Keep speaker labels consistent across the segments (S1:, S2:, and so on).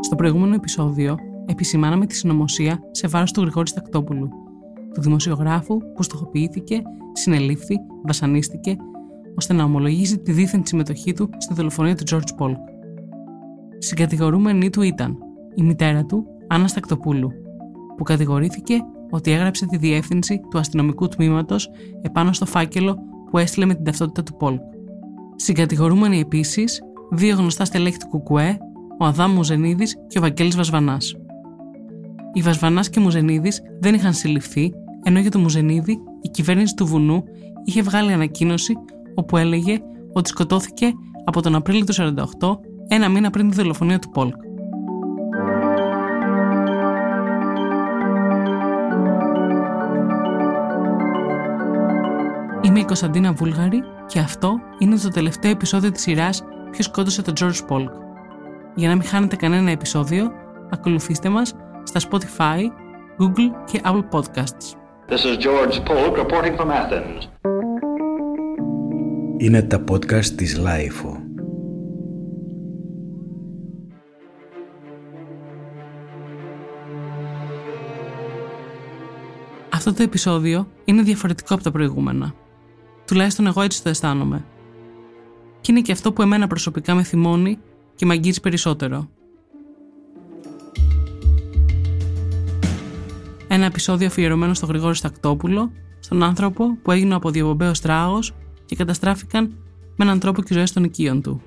S1: Στο προηγούμενο επεισόδιο επισημάναμε τη συνωμοσία σε βάρος του Γρηγόρη Στακτόπουλου, του δημοσιογράφου που στοχοποιήθηκε, συνελήφθη, βασανίστηκε, ώστε να ομολογήσει τη δίθεν συμμετοχή του στη δολοφονία του George Polk. Συγκατηγορούμενη του ήταν η μητέρα του, Άννα Στακτοπούλου, που κατηγορήθηκε ότι έγραψε τη διεύθυνση του αστυνομικού τμήματος επάνω στο φάκελο που έστειλε με την ταυτότητα του Πολκ. Συγκατηγορούμενοι επίσης δύο γνωστά στελέχη του Κουκουέ, ο Αδάμ Μουζενίδης και ο Βαγγέλης Βασβανάς. Οι Βασβανάς και Μουζενίδης δεν είχαν συλληφθεί, ενώ για το Μουζενίδη η κυβέρνηση του Βουνού είχε βγάλει ανακοίνωση όπου έλεγε ότι σκοτώθηκε από τον Απρίλιο του 1948, ένα μήνα πριν τη δολοφονία του Πολκ. Κωνσταντίνα Βούλγαρη και αυτό είναι το τελευταίο επεισόδιο της σειράς «Ποιος σκότωσε τον George Polk». Για να μην χάνετε κανένα επεισόδιο, ακολουθήστε μας στα Spotify, Google και Apple Podcasts.
S2: This is George Polk reporting from Athens.
S3: Είναι τα podcast της Lifeo.
S1: Αυτό το επεισόδιο είναι διαφορετικό από τα προηγούμενα. Τουλάχιστον εγώ έτσι το αισθάνομαι. Και είναι και αυτό που εμένα προσωπικά με θυμώνει και με αγγίζει περισσότερο. Ένα επεισόδιο αφιερωμένο στο Γρηγόρη Στακτόπουλο, στον άνθρωπο που έγινε από διαβομπαίο τράγος και καταστράφηκαν με έναν τρόπο και ζωέ των οικείων του.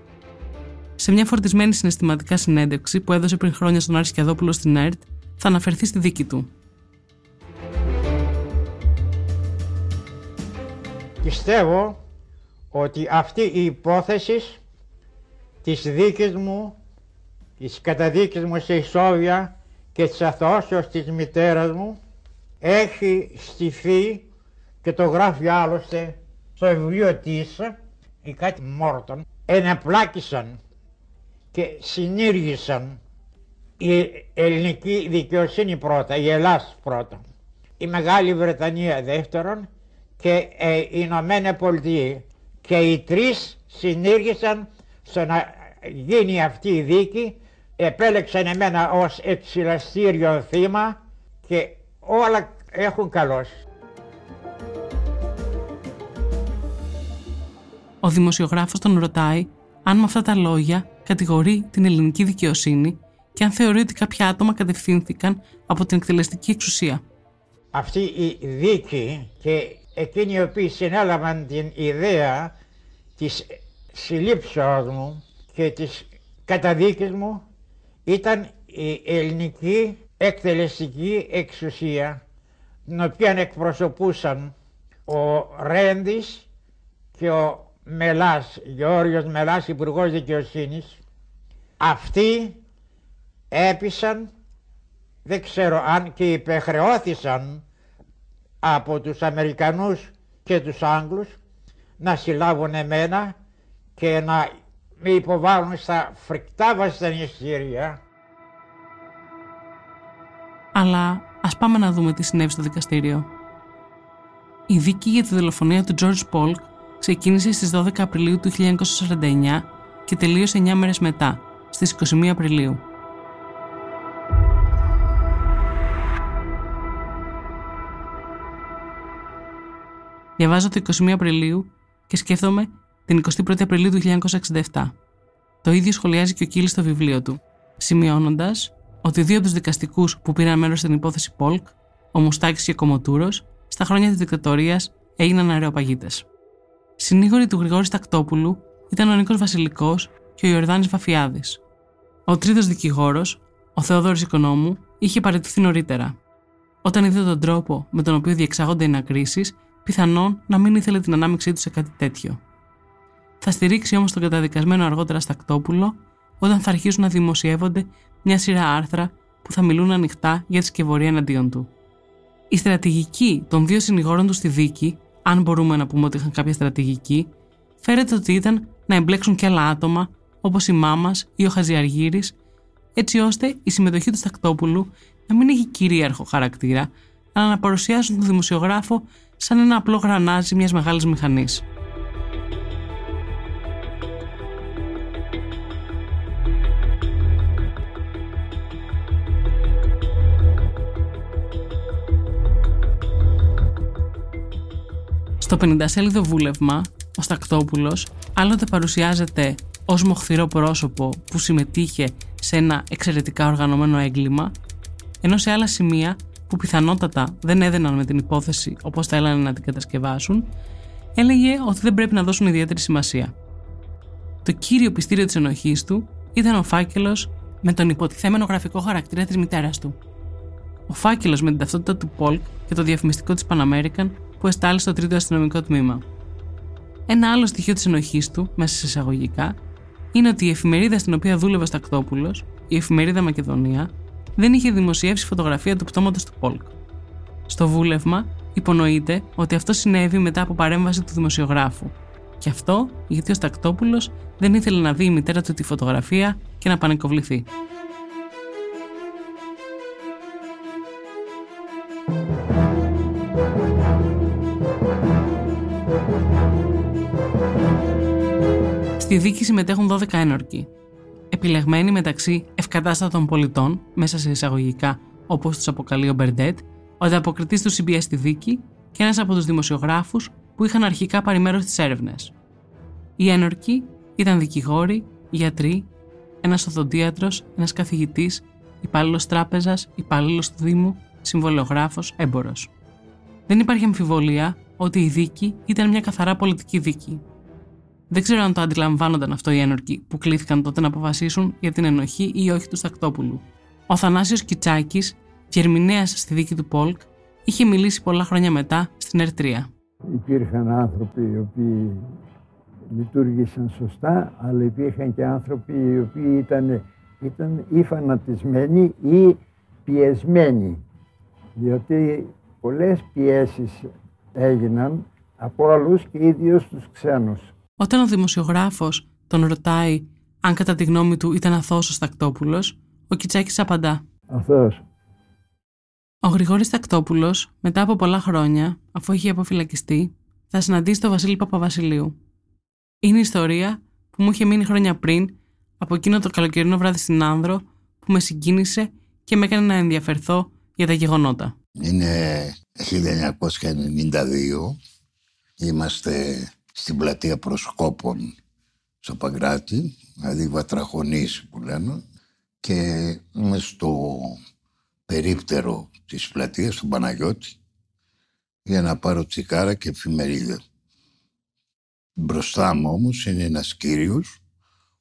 S1: Σε μια φορτισμένη συναισθηματικά συνέντευξη που έδωσε πριν χρόνια στον Άρη Σκιαδόπουλο στην ΕΡΤ, θα αναφερθεί στη δίκη του.
S4: Πιστεύω ότι αυτή η υπόθεση της δίκης μου, της καταδίκης μου σε ισόβια και της αθώσεως της μητέρας μου έχει στηθεί και το γράφει άλλωστε στο βιβλίο της ή κάτι Μόρτον εναπλάκησαν και συνήργησαν η ελληνική δικαιοσύνη πρώτα, η Ελλάς πρώτα, η Μεγάλη Βρετανία δεύτερον και ε, οι Ηνωμένε Πολιτείε και οι τρεις συνήργησαν στο να γίνει αυτή η δίκη επέλεξαν εμένα ως εξυλαστήριο θύμα και όλα έχουν καλώς.
S1: Ο δημοσιογράφος τον ρωτάει αν με αυτά τα λόγια κατηγορεί την ελληνική δικαιοσύνη και αν θεωρεί ότι κάποια άτομα κατευθύνθηκαν από την εκτελεστική εξουσία.
S4: Αυτή η δίκη και εκείνοι οι οποίοι συνέλαβαν την ιδέα της συλλήψεως μου και της καταδίκης μου ήταν η ελληνική εκτελεστική εξουσία την οποία εκπροσωπούσαν ο Ρέντης και ο Μελάς, Γεώργιος Μελάς, Υπουργός Δικαιοσύνης. Αυτοί έπεισαν, δεν ξέρω αν και υπεχρεώθησαν από τους Αμερικανούς και τους Άγγλους να συλλάβουν εμένα και να με υποβάλουν στα φρικτά βασανιστήρια.
S1: Αλλά ας πάμε να δούμε τι συνέβη στο δικαστήριο. Η δίκη για τη δολοφονία του George Polk ξεκίνησε στις 12 Απριλίου του 1949 και τελείωσε 9 μέρες μετά, στις 21 Απριλίου. Διαβάζω το 21 Απριλίου και σκέφτομαι την 21η Απριλίου του 1967. Το ίδιο σχολιάζει και ο Κίλης στο βιβλίο του, σημειώνοντας ότι δύο από τους δικαστικούς που πήραν μέρος στην υπόθεση Πολκ, ο Μουστάκης και ο Κομοτούρο, στα χρόνια της δικτατορίας έγιναν αεροπαγίτε. Συνήγοροι του Γρηγόρη Τακτόπουλου ήταν ο Νίκος Βασιλικός και ο Ιορδάνης Βαφιάδης. Ο τρίτος δικηγόρος, ο Θεόδωρο Οικονόμου, είχε παραιτηθεί νωρίτερα. Όταν είδε τον τρόπο με τον οποίο διεξάγονται οι ανακρίσεις, πιθανόν να μην ήθελε την ανάμειξή του σε κάτι τέτοιο. Θα στηρίξει όμως τον καταδικασμένο αργότερα Στακτόπουλο όταν θα αρχίσουν να δημοσιεύονται μια σειρά άρθρα που θα μιλούν ανοιχτά για τη σκευωρία εναντίον του. Η στρατηγική των δύο συνηγόρων του στη δίκη, αν μπορούμε να πούμε ότι είχαν κάποια στρατηγική, φέρεται ότι ήταν να εμπλέξουν και άλλα άτομα όπως η μάμας ή ο Χαζιαργύρης, έτσι ώστε η συμμετοχή του Στακτόπουλου να μην έχει κυρίαρχο χαρακτήρα, αλλά να παρουσιάσουν τον δημοσιογράφο σαν ένα απλό γρανάζι μιας μεγάλης μηχανής. Στο 50 σέλιδο βούλευμα, ο Στακτόπουλος άλλοτε παρουσιάζεται ως μοχθηρό πρόσωπο που συμμετείχε σε ένα εξαιρετικά οργανωμένο έγκλημα, ενώ σε άλλα σημεία που πιθανότατα δεν έδαιναν με την υπόθεση όπως θέλανε να την κατασκευάσουν, έλεγε ότι δεν πρέπει να δώσουν ιδιαίτερη σημασία. Το κύριο πιστήριο της ενοχής του ήταν ο φάκελος με τον υποτιθέμενο γραφικό χαρακτήρα της μητέρας του. Ο φάκελος με την ταυτότητα του Πολκ και το διαφημιστικό της Pan American που εστάλει στο τρίτο αστυνομικό τμήμα. Ένα άλλο στοιχείο της ενοχής του, μέσα σε εισαγωγικά, είναι ότι η εφημερίδα στην οποία δούλευε ο Στακτόπουλος, η εφημερίδα Μακεδονία, δεν είχε δημοσιεύσει φωτογραφία του πτώματος του Πολκ. Στο βούλευμα υπονοείται ότι αυτό συνέβη μετά από παρέμβαση του δημοσιογράφου. Και αυτό γιατί ο Στακτόπουλος δεν ήθελε να δει η μητέρα του τη φωτογραφία και να πανικοβληθεί. Στη δίκη συμμετέχουν 12 ένορκοι, επιλεγμένοι μεταξύ ευκατάστατων πολιτών, μέσα σε εισαγωγικά όπως τους αποκαλεί ο Μπερντέτ, ο ανταποκριτής του CBS στη δίκη και ένας από τους δημοσιογράφους που είχαν αρχικά πάρει μέρος στις έρευνες. Οι ένορκοι ήταν δικηγόροι, γιατροί, ένας οδοντίατρος, ένας καθηγητής, υπάλληλος τράπεζας, υπάλληλος του Δήμου, συμβολιογράφος, έμπορος. Δεν υπάρχει αμφιβολία ότι η δίκη ήταν μια καθαρά πολιτική δίκη. Δεν ξέρω αν το αντιλαμβάνονταν αυτό οι ένορκοι που κλήθηκαν τότε να αποφασίσουν για την ενοχή ή όχι του Στακτόπουλου. Ο Θανάσιος Κιτσάκης, διερμηνέα στη δίκη του Πολκ, είχε μιλήσει πολλά χρόνια μετά στην Ερτρία.
S5: Υπήρχαν άνθρωποι οι οποίοι λειτουργήσαν σωστά, αλλά υπήρχαν και άνθρωποι οι οποίοι ήταν, ήταν ή φανατισμένοι ή πιεσμένοι. Διότι πολλές πιέσεις έγιναν από άλλους και ίδιος τους ξένους.
S1: Όταν ο δημοσιογράφος τον ρωτάει αν κατά τη γνώμη του ήταν αθώος ο Στακτόπουλος, ο Κιτσάκης απαντά.
S5: Αθώος.
S1: Ο Γρηγόρης Στακτόπουλος, μετά από πολλά χρόνια, αφού έχει αποφυλακιστεί, θα συναντήσει τον Βασίλη Παπαβασιλείου. Είναι η ιστορία που μου είχε μείνει χρόνια πριν από εκείνο το καλοκαιρινό βράδυ στην Άνδρο που με συγκίνησε και με έκανε να ενδιαφερθώ για τα γεγονότα.
S6: Είναι 1992. Είμαστε στην πλατεία προσκόπων στο Παγκράτη, δηλαδή βατραχονής που λένε, και είμαι στο περίπτερο της πλατείας, του Παναγιώτη, για να πάρω τσικάρα και εφημερίδα. Μπροστά μου όμως είναι ένας κύριος,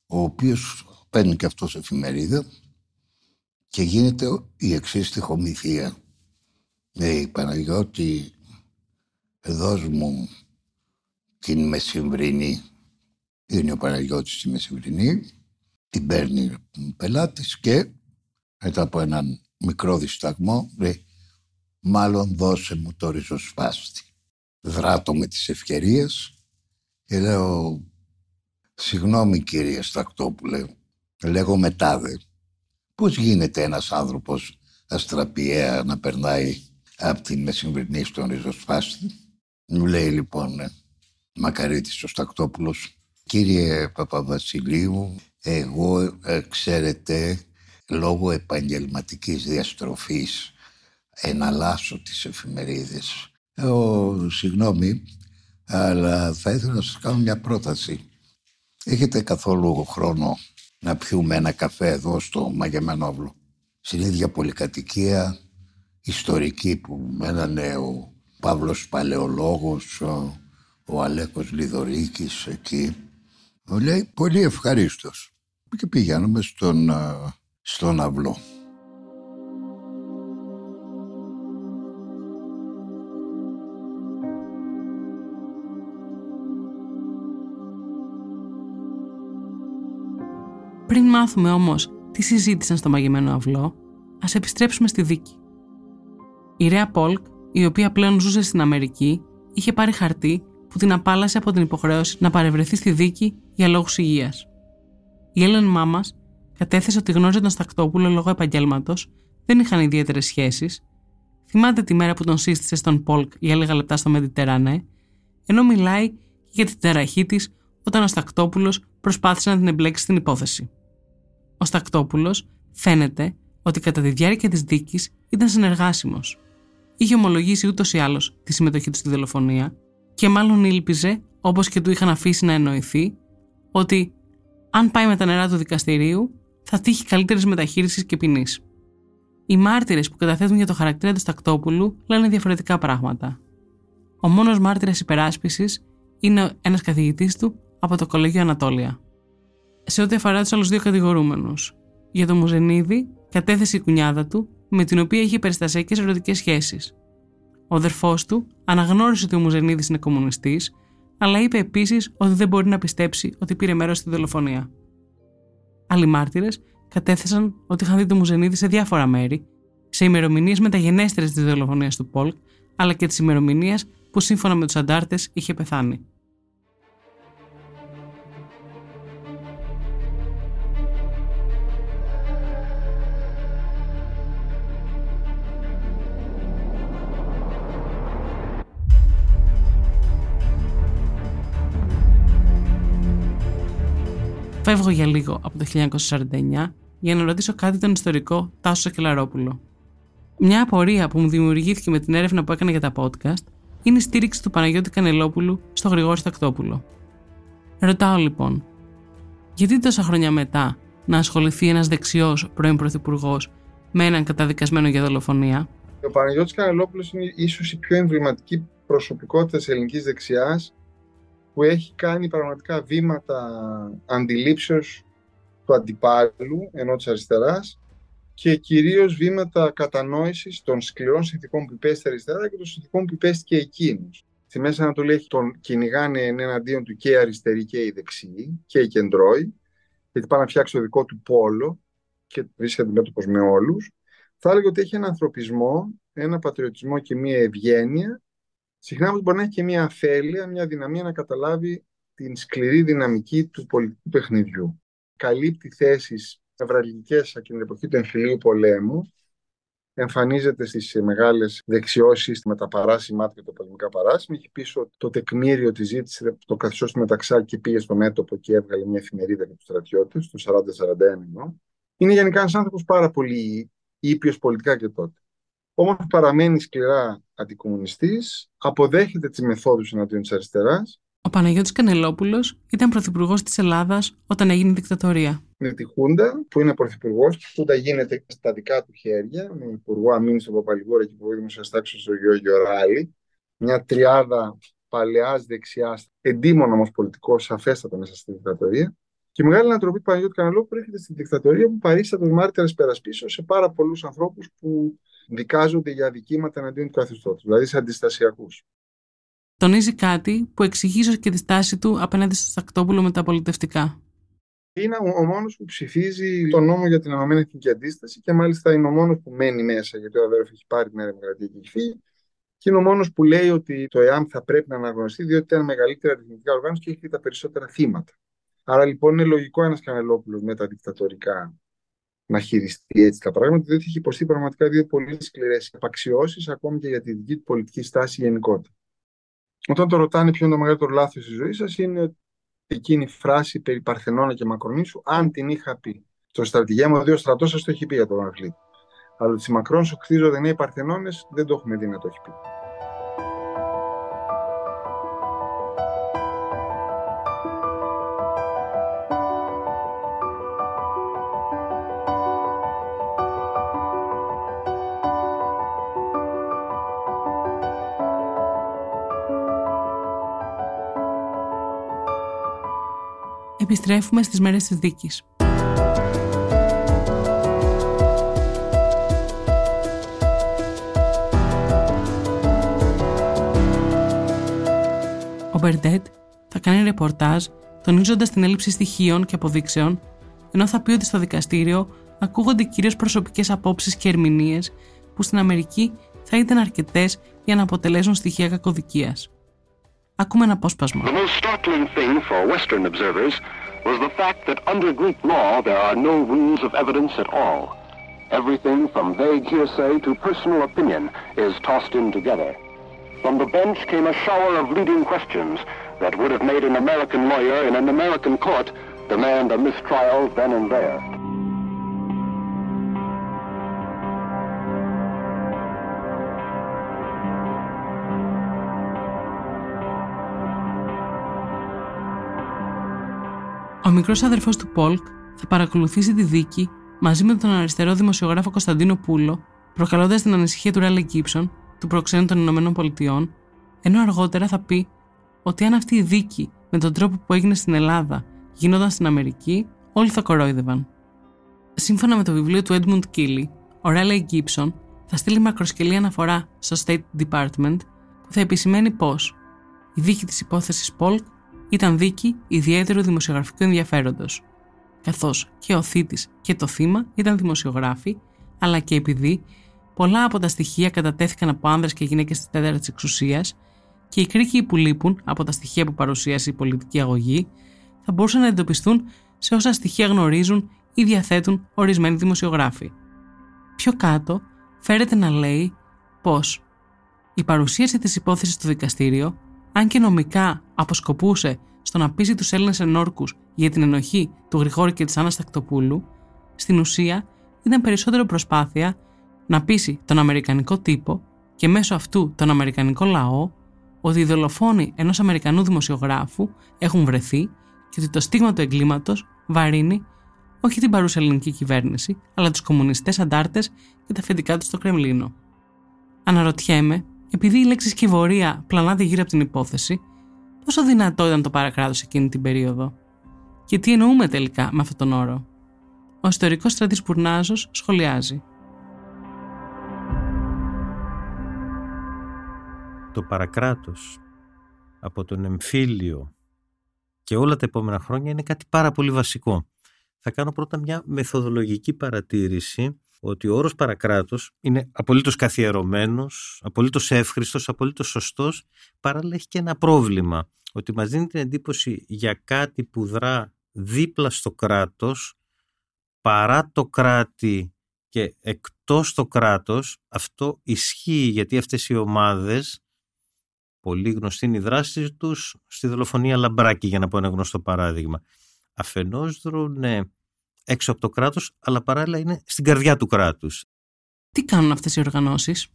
S6: ο οποίος παίρνει και αυτός εφημερίδα και γίνεται η εξής τυχομηθεία. Λέει Παναγιώτη, δώσ' μου την μεσημβρινή. Είναι ο Παναγιώτης τη μεσημβρινή. Την παίρνει ο πελάτης και μετά από έναν μικρό δισταγμό λέει μάλλον δώσε μου το ριζοσπάστη. Δράτω με τις ευκαιρίες και λέω συγγνώμη κύριε Στακτόπουλε, λέγω μετάδε. Πώς γίνεται ένας άνθρωπος αστραπιαία να περνάει από την μεσημβρινή στον ριζοσπάστη; Μου λέει λοιπόν Μακαρίτης ο Στακτόπουλος. Κύριε Παπαβασιλείου, εγώ ε, ξέρετε λόγω επαγγελματικής διαστροφής εναλλάσσω τις εφημερίδες. Εγώ, συγγνώμη, αλλά θα ήθελα να σας κάνω μια πρόταση. Έχετε καθόλου χρόνο να πιούμε ένα καφέ εδώ στο Μαγεμενόβλο. Στην ίδια πολυκατοικία ιστορική που μένανε ο Παύλος Παλαιολόγος, ο Αλέκος Λιδωρίκης εκεί. Μου λέει πολύ ευχαρίστως. Και πηγαίνουμε στον, στον αυλό.
S1: Πριν μάθουμε όμως τι συζήτησαν στο μαγεμένο αυλό, ας επιστρέψουμε στη δίκη. Η Ρέα Πόλκ, η οποία πλέον ζούσε στην Αμερική, είχε πάρει χαρτί που την απάλασε από την υποχρέωση να παρευρεθεί στη δίκη για λόγους υγείας. Η Έλλην Μάμας κατέθεσε ότι γνώριζε τον Στακτόπουλο λόγω επαγγέλματος, δεν είχαν ιδιαίτερες σχέσεις, θυμάται τη μέρα που τον σύστησε στον Πολκ για λίγα λεπτά στο Μεντιτερανέ, ενώ μιλάει και για την ταραχή της όταν ο Στακτόπουλος προσπάθησε να την εμπλέξει στην υπόθεση. Ο Στακτόπουλος φαίνεται ότι κατά τη διάρκεια της δίκης ήταν συνεργάσιμος. Είχε ομολογήσει ούτως ή άλλως τη συμμετοχή του στη δολοφονία και μάλλον ήλπιζε, όπως και του είχαν αφήσει να εννοηθεί, ότι αν πάει με τα νερά του δικαστηρίου, θα τύχει καλύτερης μεταχείρισης και ποινής. Οι μάρτυρες που καταθέτουν για το χαρακτήρα του Στακτόπουλου λένε διαφορετικά πράγματα. Ο μόνος μάρτυρας υπεράσπισης είναι ένας καθηγητής του από το Κολέγιο Ανατόλια. Σε ό,τι αφορά τους άλλους δύο κατηγορούμενους, για τον Μουζενίδη κατέθεσε η κουνιάδα του, με την οποία είχε περιστασιακές ερωτικές σχέσεις. Ο αδερφός του αναγνώρισε ότι ο Μουζενίδης είναι κομμουνιστής, αλλά είπε επίσης ότι δεν μπορεί να πιστέψει ότι πήρε μέρος στη δολοφονία. Άλλοι μάρτυρες κατέθεσαν ότι είχαν δει τον Μουζενίδη σε διάφορα μέρη, σε ημερομηνίες μεταγενέστερες της δολοφονίας του Πολκ, αλλά και τη ημερομηνία που σύμφωνα με τους αντάρτες είχε πεθάνει. Φεύγω για λίγο από το 1949 για να ρωτήσω κάτι τον ιστορικό Τάσο Σακελαρόπουλο. Μια απορία που μου δημιουργήθηκε με την έρευνα που έκανα για τα podcast είναι η στήριξη του Παναγιώτη Κανελόπουλου στο Γρηγόρη Στακτόπουλο. Ρωτάω λοιπόν, γιατί τόσα χρόνια μετά να ασχοληθεί ένας δεξιός πρώην Πρωθυπουργός με έναν καταδικασμένο για δολοφονία;
S7: Ο Παναγιώτης Κανελόπουλος είναι ίσως η πιο εμβληματική προσωπικότητα της ελληνικής δεξιάς που έχει κάνει πραγματικά βήματα αντιλήψεως του αντιπάλου ενώ της αριστεράς και κυρίως βήματα κατανόησης των σκληρών συνθηκών που υπέστη αριστερά και των συνθηκών που υπέστη και εκείνος. Στη Μέση Ανατολή έχει τον κυνηγάνε εναντίον του και αριστεροί και οι δεξιοί και οι κεντρώοι, γιατί πάνε να φτιάξει το δικό του πόλο και βρίσκεται μέτωπος με όλους. Θα έλεγα ότι έχει ένα ανθρωπισμό, ένα πατριωτισμό και μια ευγένεια συχνά όμως μπορεί να έχει και μια αφέλεια, μια δυναμία να καταλάβει την σκληρή δυναμική του πολιτικού παιχνιδιού. Καλύπτει θέσεις ευραλικές από την εποχή του εμφυλίου πολέμου, εμφανίζεται στις μεγάλες δεξιώσεις με τα παράσημά και τα πολεμικά παράσημα. Έχει πίσω το τεκμήριο της ζήτησε το καθεστώ του Μεταξά και πήγε στο μέτωπο και έβγαλε μια εφημερίδα για τους στρατιώτες, το 40-41 Είναι γενικά ένας άνθρωπος πάρα πολύ ήπιος πολιτικά και τότε. Όμως παραμένει σκληρά αντικομουνιστής, αποδέχεται τις μεθόδους εναντίον της αριστεράς.
S1: Ο Παναγιώτης Κανελόπουλος ήταν πρωθυπουργός της Ελλάδας όταν έγινε η δικτατορία.
S7: Με τη Χούντα, που είναι πρωθυπουργός, η Χούντα γίνεται στα δικά του χέρια, με υπουργό αμήνης στον Παπαλιγόρα και υπουργό δημοσιαστάξεω στον Γιώργο Ράλη. Μια τριάδα παλαιά δεξιά, εντύμων όμως πολιτικός, σαφέστατα μέσα στη δικτατορία. Και η μεγάλη ανατροπή του Παναγιώτη Κανελόπουλου έρχεται στη δικτατορία που παρίσταται μάρτυρες περασπίσω σε πάρα πολλούς ανθρώπους που δικάζονται για αδικήματα εναντίον του καθεστώτος, δηλαδή σε αντιστασιακούς.
S1: Τονίζει κάτι που εξηγεί και τη στάση του απέναντι στο Στακτόπουλο με τα πολιτευτικά.
S7: Είναι ο μόνος που ψηφίζει τον νόμο για την Ενωμένη Εθνική Αντίσταση και μάλιστα είναι ο μόνος που μένει μέσα, γιατί ο αδέρφος έχει πάρει την Νέα Δημοκρατία και έχει φύγει. Και είναι ο μόνος που λέει ότι το ΕΑΜ θα πρέπει να αναγνωριστεί, διότι ήταν μεγαλύτερη αριθμητικά οργάνωση και έχει τα περισσότερα θύματα. Άρα λοιπόν είναι λογικό ένας Κανελόπουλος με τα δικτατορικά να χειριστεί έτσι τα πράγματα, διότι έχει υποστεί πραγματικά δύο πολύ σκληρές απαξιώσει, ακόμη και για τη δική του πολιτική στάση γενικότερα. Όταν το ρωτάνε ποιο είναι το μεγαλύτερο λάθος της ζωής σας, είναι εκείνη η φράση περί Παρθενώνα και Μακρονήσου, αν την είχα πει. Στο στρατηγέμα ο δύο στρατός σας το έχει πει για τον Αγγλί. Αλλά ότι Μακρόν σου χτίζονται νέοι Παρθενώνες δεν το έχουμε δει να το έχει πει.
S1: Επιστρέφουμε στις μέρες της δίκης. Ο Μπερντέτ θα κάνει ρεπορτάζ τονίζοντας την έλλειψη στοιχείων και αποδείξεων, ενώ θα πει ότι στο δικαστήριο ακούγονται κυρίως προσωπικές απόψεις και ερμηνείες που στην Αμερική θα ήταν αρκετές για να αποτελέσουν στοιχεία κακοδικίας. Ακούμε ένα απόσπασμα. The most startling thing for Western observers was the fact that under Greek law there are no rules of evidence at all.
S2: Everything from vague hearsay to personal opinion is tossed in together. From the bench came a shower of leading questions that would have made an American lawyer in an American court demand a mistrial then and there.
S1: Ο μικρός αδερφός του Πολκ θα παρακολουθήσει τη δίκη μαζί με τον αριστερό δημοσιογράφο Κωνσταντίνο Πούλο, προκαλώντας την ανησυχία του Ράλε Γκίψον, του προξένου των Ηνωμένων Πολιτειών, ενώ αργότερα θα πει ότι αν αυτή η δίκη με τον τρόπο που έγινε στην Ελλάδα γίνονταν στην Αμερική, όλοι θα κορόιδευαν. Σύμφωνα με το βιβλίο του Edmund Keeley, ο Ράλε Γκίψον θα στείλει μακροσκελή αναφορά στο State Department που θα επισημαίνει πως η δίκη της υπόθεσης Πολκ ήταν δίκη ιδιαίτερου δημοσιογραφικού ενδιαφέροντος, καθώς και ο θήτης και το θύμα ήταν δημοσιογράφοι, αλλά και επειδή πολλά από τα στοιχεία κατατέθηκαν από άνδρες και γυναίκες στη τέταρτη της εξουσίας και οι κρίκοι που λείπουν από τα στοιχεία που παρουσίασε η πολιτική αγωγή θα μπορούσαν να εντοπιστούν σε όσα στοιχεία γνωρίζουν ή διαθέτουν ορισμένοι δημοσιογράφοι. Πιο κάτω φέρεται να λέει πως η παρουσίαση της υπόθεσης στο δικαστήριο, αν και νομικά αποσκοπούσε στο να πείσει τους Έλληνες ενόρκους για την ενοχή του Γρηγόρη και της Άννας Τακτοπούλου, στην ουσία ήταν περισσότερο προσπάθεια να πείσει τον Αμερικανικό τύπο και μέσω αυτού τον Αμερικανικό λαό ότι οι δολοφόνοι ενός Αμερικανού δημοσιογράφου έχουν βρεθεί και ότι το στίγμα του εγκλήματος βαρύνει όχι την παρούσα ελληνική κυβέρνηση, αλλά τους κομμουνιστές αντάρτες και τα αφεντικά τους στο Κρεμλίνο. Αναρωτιέμαι, επειδή η λέξη σκηβωρία πλανάται γύρω από την υπόθεση, πόσο δυνατό ήταν το παρακράτος εκείνη την περίοδο; Και τι εννοούμε τελικά με αυτόν τον όρο; Ο ιστορικός στρατής Πουρνάζος σχολιάζει.
S8: Το παρακράτος από τον εμφύλιο και όλα τα επόμενα χρόνια είναι κάτι πάρα πολύ βασικό. Θα κάνω πρώτα μια μεθοδολογική παρατήρηση ότι ο όρος παρακράτος είναι απολύτως καθιερωμένος, απολύτως εύχριστος, απολύτως σωστός, παράλληλα έχει και ένα πρόβλημα, ότι μας δίνει την εντύπωση για κάτι που δρά δίπλα στο κράτος, παρά το κράτη και εκτός το κράτος, αυτό ισχύει γιατί αυτές οι ομάδες, πολύ γνωστή είναι η δράση τους στη δολοφονία Λαμπράκη, για να πω ένα γνωστό παράδειγμα. Αφενός δρούν έξω από το κράτος, αλλά παράλληλα είναι στην καρδιά του κράτους.
S1: Τι κάνουν αυτές οι οργανώσεις;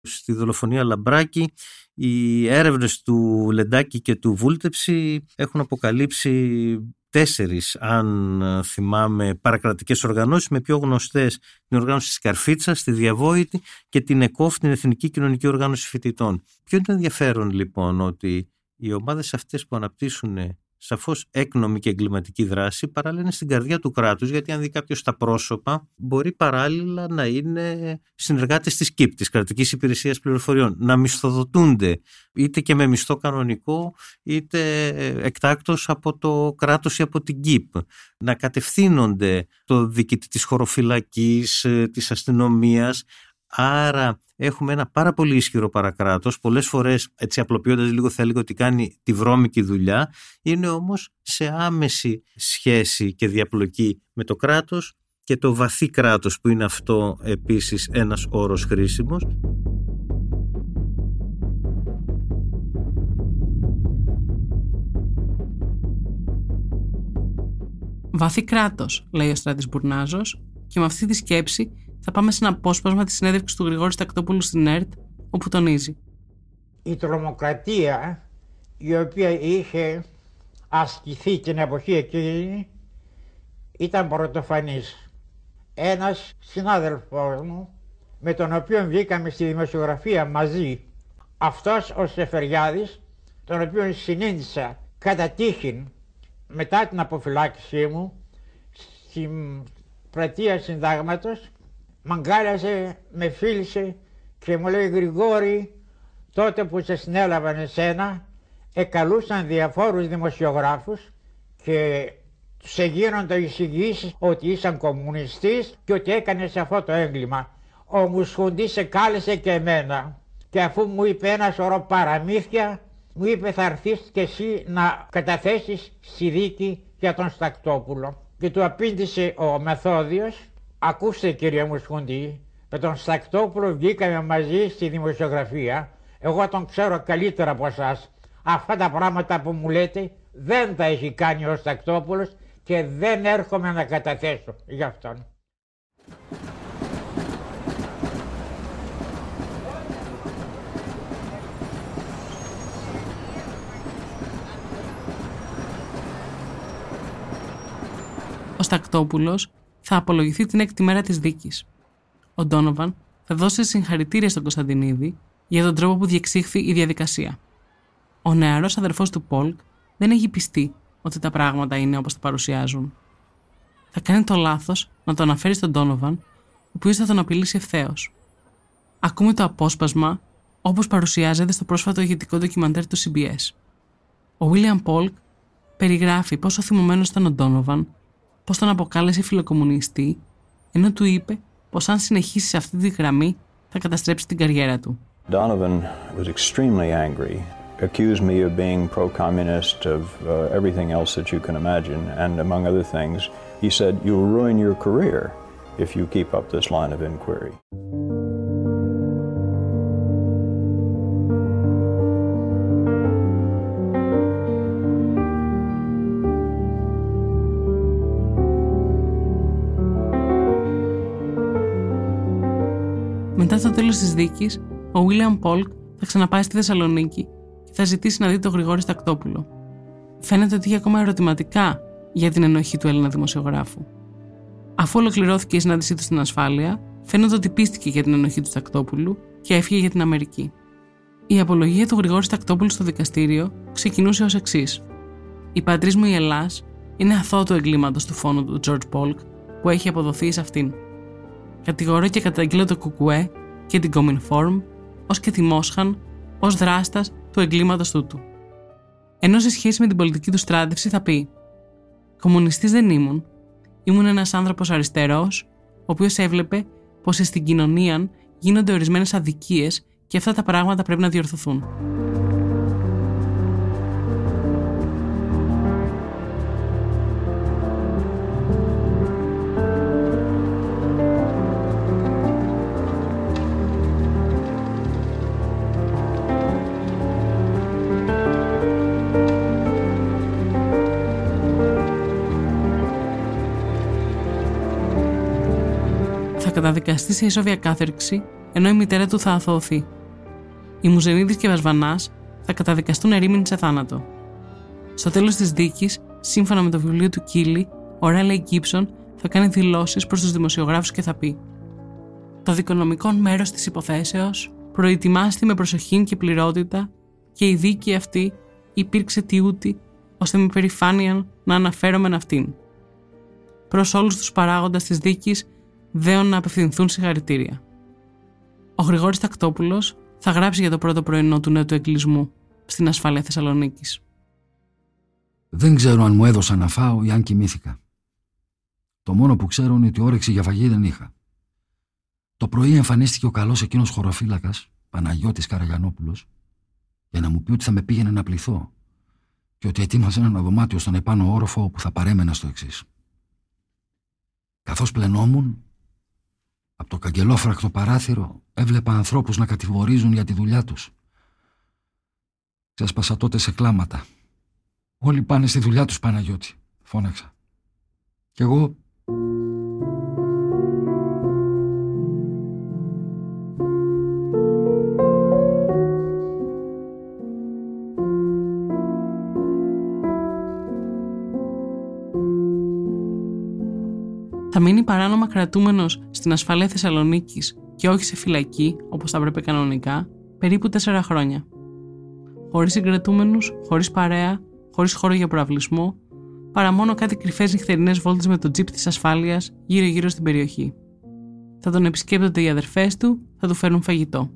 S8: Στη δολοφονία Λαμπράκη, οι έρευνες του Λεντάκη και του Βούλτεψη έχουν αποκαλύψει τέσσερις, αν θυμάμαι, παρακρατικές οργανώσεις, με πιο γνωστές την οργάνωση της Καρφίτσας, τη Διαβόητη και την ΕΚΟΦ, την Εθνική Κοινωνική Οργάνωση Φοιτητών. Ποιο είναι το ενδιαφέρον λοιπόν ότι οι ομάδες αυτές που αναπτύσσουν σαφώς έκνομη και εγκληματική δράση, παράλληλα είναι στην καρδιά του κράτους, γιατί αν δει κάποιος τα πρόσωπα, μπορεί παράλληλα να είναι συνεργάτε της ΚΙΠ, της Κρατικής Υπηρεσίας Πληροφοριών, να μισθοδοτούνται είτε και με μισθό κανονικό, είτε εκτάκτος από το κράτος ή από την ΚΙΠ, να κατευθύνονται το διοικητή της χωροφυλακής, ε, της αστυνομίας, Άρα έχουμε ένα πάρα πολύ ισχυρό παρακράτος, πολλές φορές έτσι απλοποιώντας λίγο θα έλεγα ότι κάνει τη βρώμικη δουλειά, είναι όμως σε άμεση σχέση και διαπλοκή με το κράτος και το βαθύ κράτος που είναι αυτό επίσης ένας όρος χρήσιμος.
S1: Βαθύ κράτος, λέει ο Στράτης Μπουρνάζος, και με αυτή τη σκέψη θα πάμε σε ένα απόσπασμα της συνέντευξης του Γρηγόρη Τακτόπουλου στην ΕΡΤ, όπου τονίζει.
S4: Η τρομοκρατία η οποία είχε ασκηθεί την εποχή εκείνη ήταν πρωτοφανής. Ένας συνάδελφός μου με τον οποίο βγήκαμε στη δημοσιογραφία μαζί αυτός ο Σεφεριάδης τον οποίο συνήντησα κατά τύχην μετά την αποφυλάκησή μου στην πρατεία συντάγματος μαγκάλιασε, με φίλησε και μου λέει Γρηγόρη τότε που σε συνέλαβαν εσένα εκαλούσαν διαφόρους δημοσιογράφους και τους εγίνονται εισηγήσεις ότι ήσαν κομμουνιστής και ότι έκανες αυτό το έγκλημα. Ο Μουσχουντής σε κάλεσε και εμένα και αφού μου είπε ένα σωρό παραμύθια μου είπε θα έρθεις και εσύ να καταθέσεις στη δίκη για τον Στακτόπουλο. Και του απήντησε ο Μεθόδιος Ακούστε κύριε Μουσχούντι, με τον Στακτόπουλο βγήκαμε μαζί στη δημοσιογραφία. Εγώ τον ξέρω καλύτερα από εσάς. Αυτά τα πράγματα που μου λέτε δεν τα έχει κάνει ο Στακτόπουλος και δεν έρχομαι να καταθέσω γι' αυτόν.
S1: Ο Στακτόπουλος θα απολογηθεί την έκτη μέρα της δίκης. Ο Ντόνοβαν θα δώσει συγχαρητήρια στον Κωνσταντινίδη για τον τρόπο που διεξήχθη η διαδικασία. Ο νεαρός αδερφός του Πολκ δεν έχει πιστεί ότι τα πράγματα είναι όπως τα παρουσιάζουν. Θα κάνει το λάθος να το αναφέρει στον Ντόνοβαν, ο οποίος θα τον απειλήσει ευθέως. Ακούμε το απόσπασμα όπως παρουσιάζεται στο πρόσφατο ηγετικό ντοκιμαντέρ του CBS. Ο William Polk περιγράφει πόσο θυμωμένος ήταν ο Ντόνοβαν, πώς τον αποκάλεσε φιλοκομμουνιστή, ενώ του είπε πως αν συνεχίσει σε αυτή τη γραμμή θα καταστρέψει την καριέρα του.
S9: Donovan was extremely angry, accused me of being pro-communist, of uh, everything else that you can imagine, and among other things, he said, you'll ruin your career if you keep up this line of inquiry.
S1: Μετά το τέλος της δίκης, ο Βίλιαμ Πόλκ θα ξαναπάει στη Θεσσαλονίκη και θα ζητήσει να δει τον Γρηγόρη Στακτόπουλο. Φαίνεται ότι είχε ακόμα ερωτηματικά για την ενοχή του Έλληνα δημοσιογράφου. Αφού ολοκληρώθηκε η συνάντησή του στην ασφάλεια, φαίνεται ότι πίστηκε για την ενοχή του Στακτόπουλου και έφυγε για την Αμερική. Η απολογία του Γρηγόρη Στακτόπουλου στο δικαστήριο ξεκινούσε ως εξής. Η πατρί μου η Ελλάς είναι αθώο του εγκλήματος του φόνου του George Πόλκ που έχει αποδοθεί σε αυτήν. Κατηγορώ και καταγγείλω το Κουκουέ και την Κομινφόρμ ως και τη Μόσχαν ως δράστας του εγκλήματος τούτου. Ενώ σε σχέση με την πολιτική του στράτευση θα πει: Κομμουνιστής δεν ήμουν. Ήμουν ένας άνθρωπος αριστερός, ο οποίος έβλεπε πως στην κοινωνία γίνονται ορισμένες αδικίες και αυτά τα πράγματα πρέπει να διορθωθούν. Καταδικαστεί σε ισόβια κάθερξη, ενώ η μητέρα του θα αθωωθεί. Οι Μουζενίδη και Βασβανάς θα καταδικαστούν ερήμην σε θάνατο. Στο τέλος της δίκης, σύμφωνα με το βιβλίο του Κίλι, ο Ρέλεϊ Γκίψον θα κάνει δηλώσεις προς τους δημοσιογράφους και θα πει: Το δικονομικό μέρος της υποθέσεως προετοιμάστη με προσοχή και πληρότητα και η δίκη αυτή υπήρξε τιούτη ώστε με περηφάνεια να αναφέρομαι αυτήν. Προς όλους τους παράγοντες της δίκης δέον να απευθυνθούν συγχαρητήρια. Ο Γρηγόρης Τακτόπουλος θα γράψει για το πρώτο πρωινό του νέου του εγκλισμού στην ασφάλεια Θεσσαλονίκης.
S10: Δεν ξέρω αν μου έδωσαν να φάω ή αν κοιμήθηκα. Το μόνο που ξέρω είναι ότι όρεξη για φαγή δεν είχα. Το πρωί εμφανίστηκε ο καλός εκείνος χωροφύλακας, Παναγιώτης Καραγιανόπουλος, για να μου πει ότι θα με πήγαινε να πληθώ και ότι ετοίμαζε ένα δωμάτιο στον επάνω όροφο όπου θα παρέμενα στο εξής. Καθώς πλενόμουν, από το καγκελόφρακτο παράθυρο έβλεπα ανθρώπους να κατηγορίζουν για τη δουλειά τους. Ξέσπασα τότε σε κλάματα. Όλοι πάνε στη δουλειά τους Παναγιώτη, φώναξα. Κι εγώ
S1: παράνομα κρατούμενος στην ασφαλεία Θεσσαλονίκης και όχι σε φυλακή, όπως θα έπρεπε κανονικά, περίπου τέσσερα χρόνια. Χωρίς συγκρατούμενους, χωρίς παρέα, χωρίς χώρο για προαυλισμό, παρά μόνο κάτι κρυφές νυχτερινές βόλτες με το τζιπ της ασφάλειας γύρω-γύρω στην περιοχή. Θα τον επισκέπτονται οι αδερφές του, θα του φέρουν φαγητό.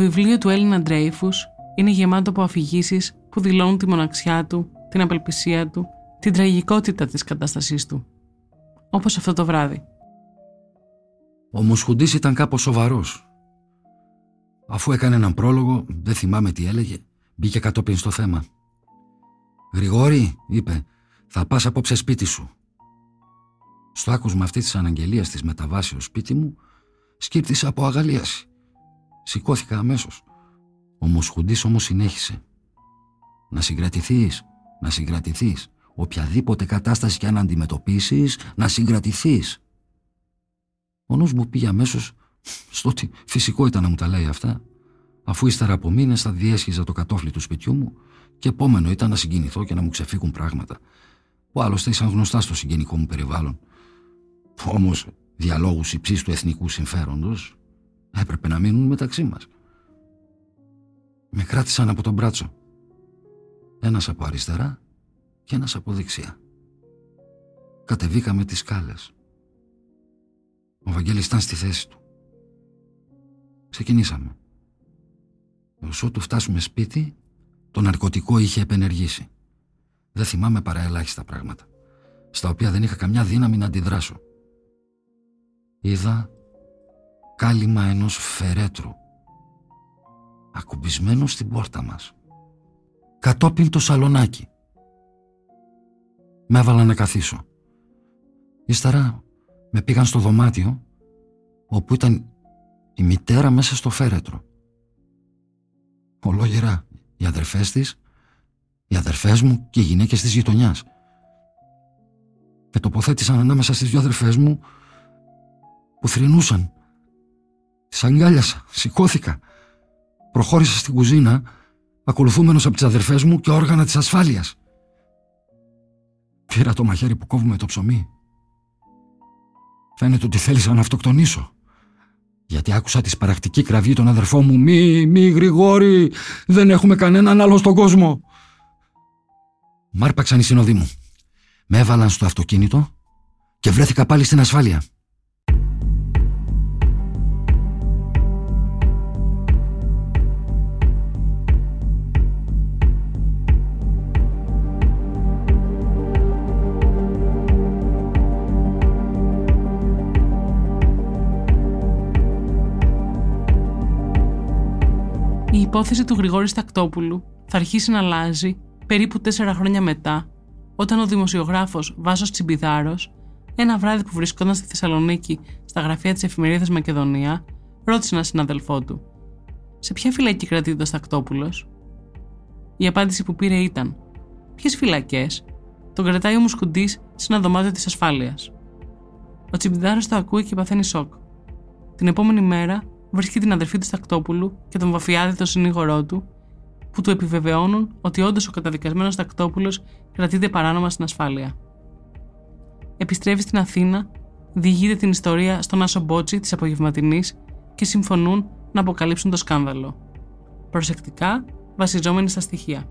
S1: Βιβλίο του Έλληνα Ντρέιφους είναι γεμάτο από αφηγήσεις που δηλώνουν τη μοναξιά του, την απελπισία του, την τραγικότητα της κατάστασής του. Όπως αυτό το βράδυ.
S10: Ο Μοσχουντής ήταν κάπως σοβαρός. Αφού έκανε έναν πρόλογο, δεν θυμάμαι τι έλεγε, μπήκε κατόπιν στο θέμα. «Γρηγόρη», είπε, «θα πας απόψε σπίτι σου». Στο άκουσμα αυτής της αναγγελίας της μεταβάσεως σπίτι μου, σκύρτησα από αγαλίαση. Σηκώθηκα αμέσως. Ο Μοσχουντής όμως συνέχισε. «Να συγκρατηθείς, να συγκρατηθείς. Οποιαδήποτε κατάσταση και αν αντιμετωπίσεις, να συγκρατηθείς». Ο νους μου πήγε αμέσως στο ότι φυσικό ήταν να μου τα λέει αυτά, αφού ύστερα από μήνες θα διέσχιζα το κατόφλι του σπιτιού μου και επόμενο ήταν να συγκινηθώ και να μου ξεφύγουν πράγματα που άλλωστε ήσαν γνωστά στο συγγενικό μου περιβάλλον. Που όμως διαλόγου υψή του εθνικού συμφέροντος έπρεπε να μείνουν μεταξύ μας. Με κράτησαν από τον μπράτσο. Ένας από αριστερά και ένας από δεξιά. Κατεβήκαμε τις σκάλες. Ο Βαγγέλης ήταν στη θέση του. Ξεκινήσαμε. Όσο του φτάσουμε σπίτι, το ναρκωτικό είχε επενεργήσει. Δεν θυμάμαι παρά ελάχιστα πράγματα, στα οποία δεν είχα καμιά δύναμη να αντιδράσω. Είδα κάλυμα ενός φερέτρου, ακουμπισμένο στην πόρτα μας. Κατόπιν το σαλονάκι. Με έβαλα να καθίσω. Ύστερα με πήγαν στο δωμάτιο όπου ήταν η μητέρα μέσα στο φέρετρο. Ολόγερα οι αδερφές της, οι αδερφές μου και οι γυναίκες της γειτονιάς. Με τοποθέτησαν ανάμεσα στις δυο αδερφές μου που θρυνούσαν. Τις αγκάλιασα, σηκώθηκα. Προχώρησα στην κουζίνα ακολουθούμενος από τις αδερφές μου και όργανα της ασφάλειας. Πήρα το μαχαίρι που κόβουμε το ψωμί Φαίνεται ότι θέλησα να αυτοκτονήσω. Γιατί άκουσα τη σπαρακτική κραυγή των αδερφών μου «Μη, μη Γρηγόρη, δεν έχουμε κανέναν άλλο στον κόσμο». Μ' άρπαξαν οι συνοδοί μου. Με έβαλαν στο αυτοκίνητο και βρέθηκα πάλι στην ασφάλεια.
S1: Υπόθεση του Γρηγόρη Στακτόπουλου θα αρχίσει να αλλάζει περίπου τέσσερα χρόνια μετά, όταν ο δημοσιογράφος Βάσος Τσιμπιδάρος, ένα βράδυ που βρισκόταν στη Θεσσαλονίκη στα γραφεία της εφημερίδας Μακεδονία, ρώτησε έναν συναδελφό του «Σε ποια φυλακή κρατείται ο Στακτόπουλος» Η απάντηση που πήρε ήταν «Ποιες φυλακές» Τον κρατάει ο Μουσκουντής σε ένα δωμάτιο της ασφάλειας. Ο Τσιμπιδάρος το ακούει και παθαίνει σοκ. Την επόμενη μέρα βρίσκει την αδερφή του Τακτόπουλου και τον βαφιάδη τον συνήγορό του, που του επιβεβαιώνουν ότι όντως ο καταδικασμένος Τακτόπουλος κρατείται παράνομα στην ασφάλεια. Επιστρέφει στην Αθήνα, διηγείται την ιστορία στον Άσο Μπότσι της απογευματινής και συμφωνούν να αποκαλύψουν το σκάνδαλο. Προσεκτικά, βασιζόμενοι στα στοιχεία.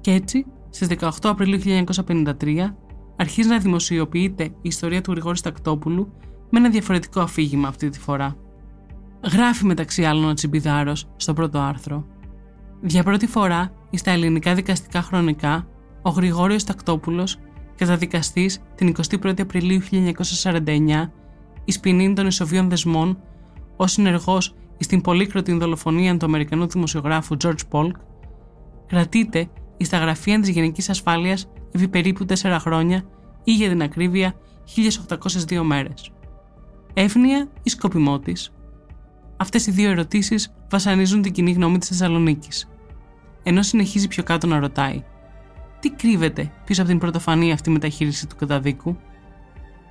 S1: Και έτσι, στις 18 Απριλίου 1953, αρχίζει να δημοσιοποιείται η ιστορία του Γρηγόρη Τακτόπουλου με ένα διαφορετικό αφήγημα αυτή τη φορά. Γράφει μεταξύ άλλων ο Τσιμπιδάρος στο πρώτο άρθρο. Για πρώτη φορά, στα ελληνικά δικαστικά χρονικά, ο Γρηγόριος Τακτόπουλος, καταδικαστής την 21η Απριλίου 1949, εις ποινή των ισοβίων δεσμών, ω συνεργός στην πολύκροτη δολοφονία του Αμερικανού δημοσιογράφου George Polk, κρατείται στα γραφεία της Γενικής Ασφάλειας επί περίπου 4 χρόνια ή για την ακρίβεια 1802 μέρες. Εύνοια ή σκοπιμό Αυτές οι δύο ερωτήσεις βασανίζουν την κοινή γνώμη της Θεσσαλονίκης. Ενώ συνεχίζει πιο κάτω να ρωτάει, τι κρύβεται πίσω από την πρωτοφανή αυτή μεταχείριση του καταδίκου;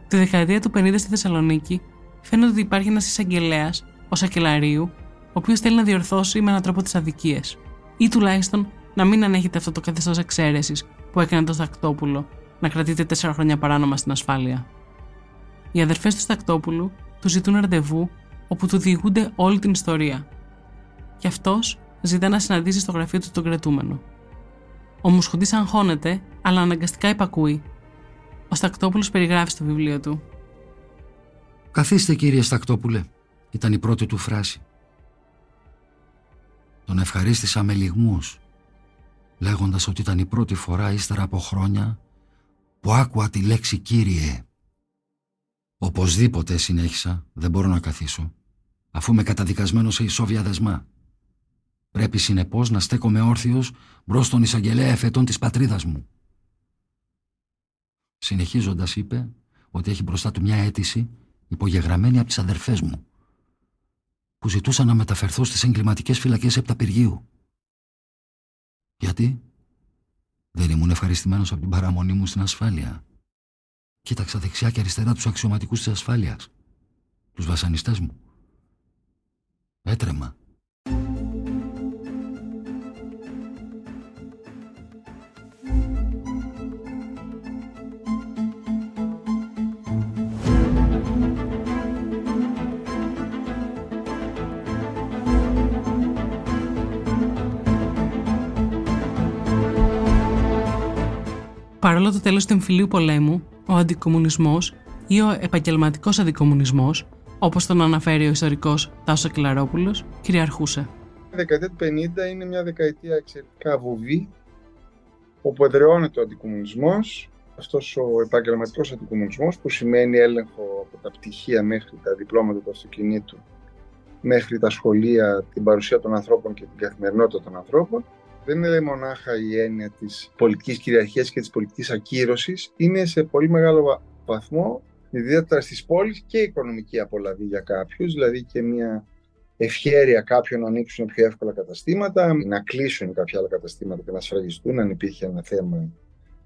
S1: Τη δεκαετία του 50 στη Θεσσαλονίκη φαίνεται ότι υπάρχει ένας εισαγγελέας, ο Σακελαρίου, ο οποίος θέλει να διορθώσει με έναν τρόπο τις αδικίες, ή τουλάχιστον να μην ανέχεται αυτό το καθεστώς εξαίρεσης που έκανε το Στακτόπουλο να κρατείται τέσσερα χρόνια παράνομα στην ασφάλεια. Οι αδερφές του Στακτόπουλου του ζητούν ραντεβού όπου του διηγούνται όλη την ιστορία. Και αυτός ζητά να συναντήσει στο γραφείο του τον κρατούμενο. Ο Μουσχοντής αγχώνεται, αλλά αναγκαστικά υπακούει. Ο Στακτόπουλος περιγράφει στο βιβλίο του.
S10: Καθίστε, κύριε Στακτόπουλε, ήταν η πρώτη του φράση. Τον ευχαρίστησα με λιγμούς, λέγοντας ότι ήταν η πρώτη φορά ύστερα από χρόνια που άκουα τη λέξη «Κύριε». Οπωσδήποτε συνέχισα, δεν μπορώ να καθίσω, αφού είμαι καταδικασμένος σε ισόβια δεσμά. Πρέπει συνεπώς να στέκομαι όρθιος μπρος στον εισαγγελέα εφετών της πατρίδας μου. Συνεχίζοντας είπε ότι έχει μπροστά του μια αίτηση υπογεγραμμένη από τις αδερφές μου που ζητούσαν να μεταφερθώ στις εγκληματικές φυλακές Επταπηργίου. Γιατί; Δεν ήμουν ευχαριστημένος από την παραμονή μου στην ασφάλεια. Κοίταξα δεξιά και αριστερά τους αξιωματικούς της ασφάλειας. Τους βασανιστές μου. Έτρεμα.
S1: Παρόλο το τέλος του εμφυλίου πολέμου, ο αντικομουνισμός ή ο επαγγελματικός αντικομουνισμός, όπως τον αναφέρει ο ιστορικός Τάσος Κλαρόπουλος, κυριαρχούσε.
S7: Η δεκαετία του 50 είναι μια δεκαετία εξαιρετικά βουβή, όπου εδραιώνεται ο αντικομουνισμός, αυτός ο επαγγελματικός αντικομουνισμός που σημαίνει έλεγχο από τα πτυχία μέχρι τα διπλώματα του αυτοκινήτου, μέχρι τα σχολεία, την παρουσία των ανθρώπων και την καθημερινότητα των ανθρώπων δεν είναι μονάχα η έννοια της πολιτικής κυριαρχίας και της πολιτικής ακύρωσης, είναι σε πολύ μεγάλο βαθμό, ιδιαίτερα στις πόλεις και οικονομική απολαβή για κάποιους, δηλαδή και μια ευχέρεια κάποιων να ανοίξουν πιο εύκολα καταστήματα, να κλείσουν κάποια άλλα καταστήματα και να σφραγιστούν αν υπήρχε ένα θέμα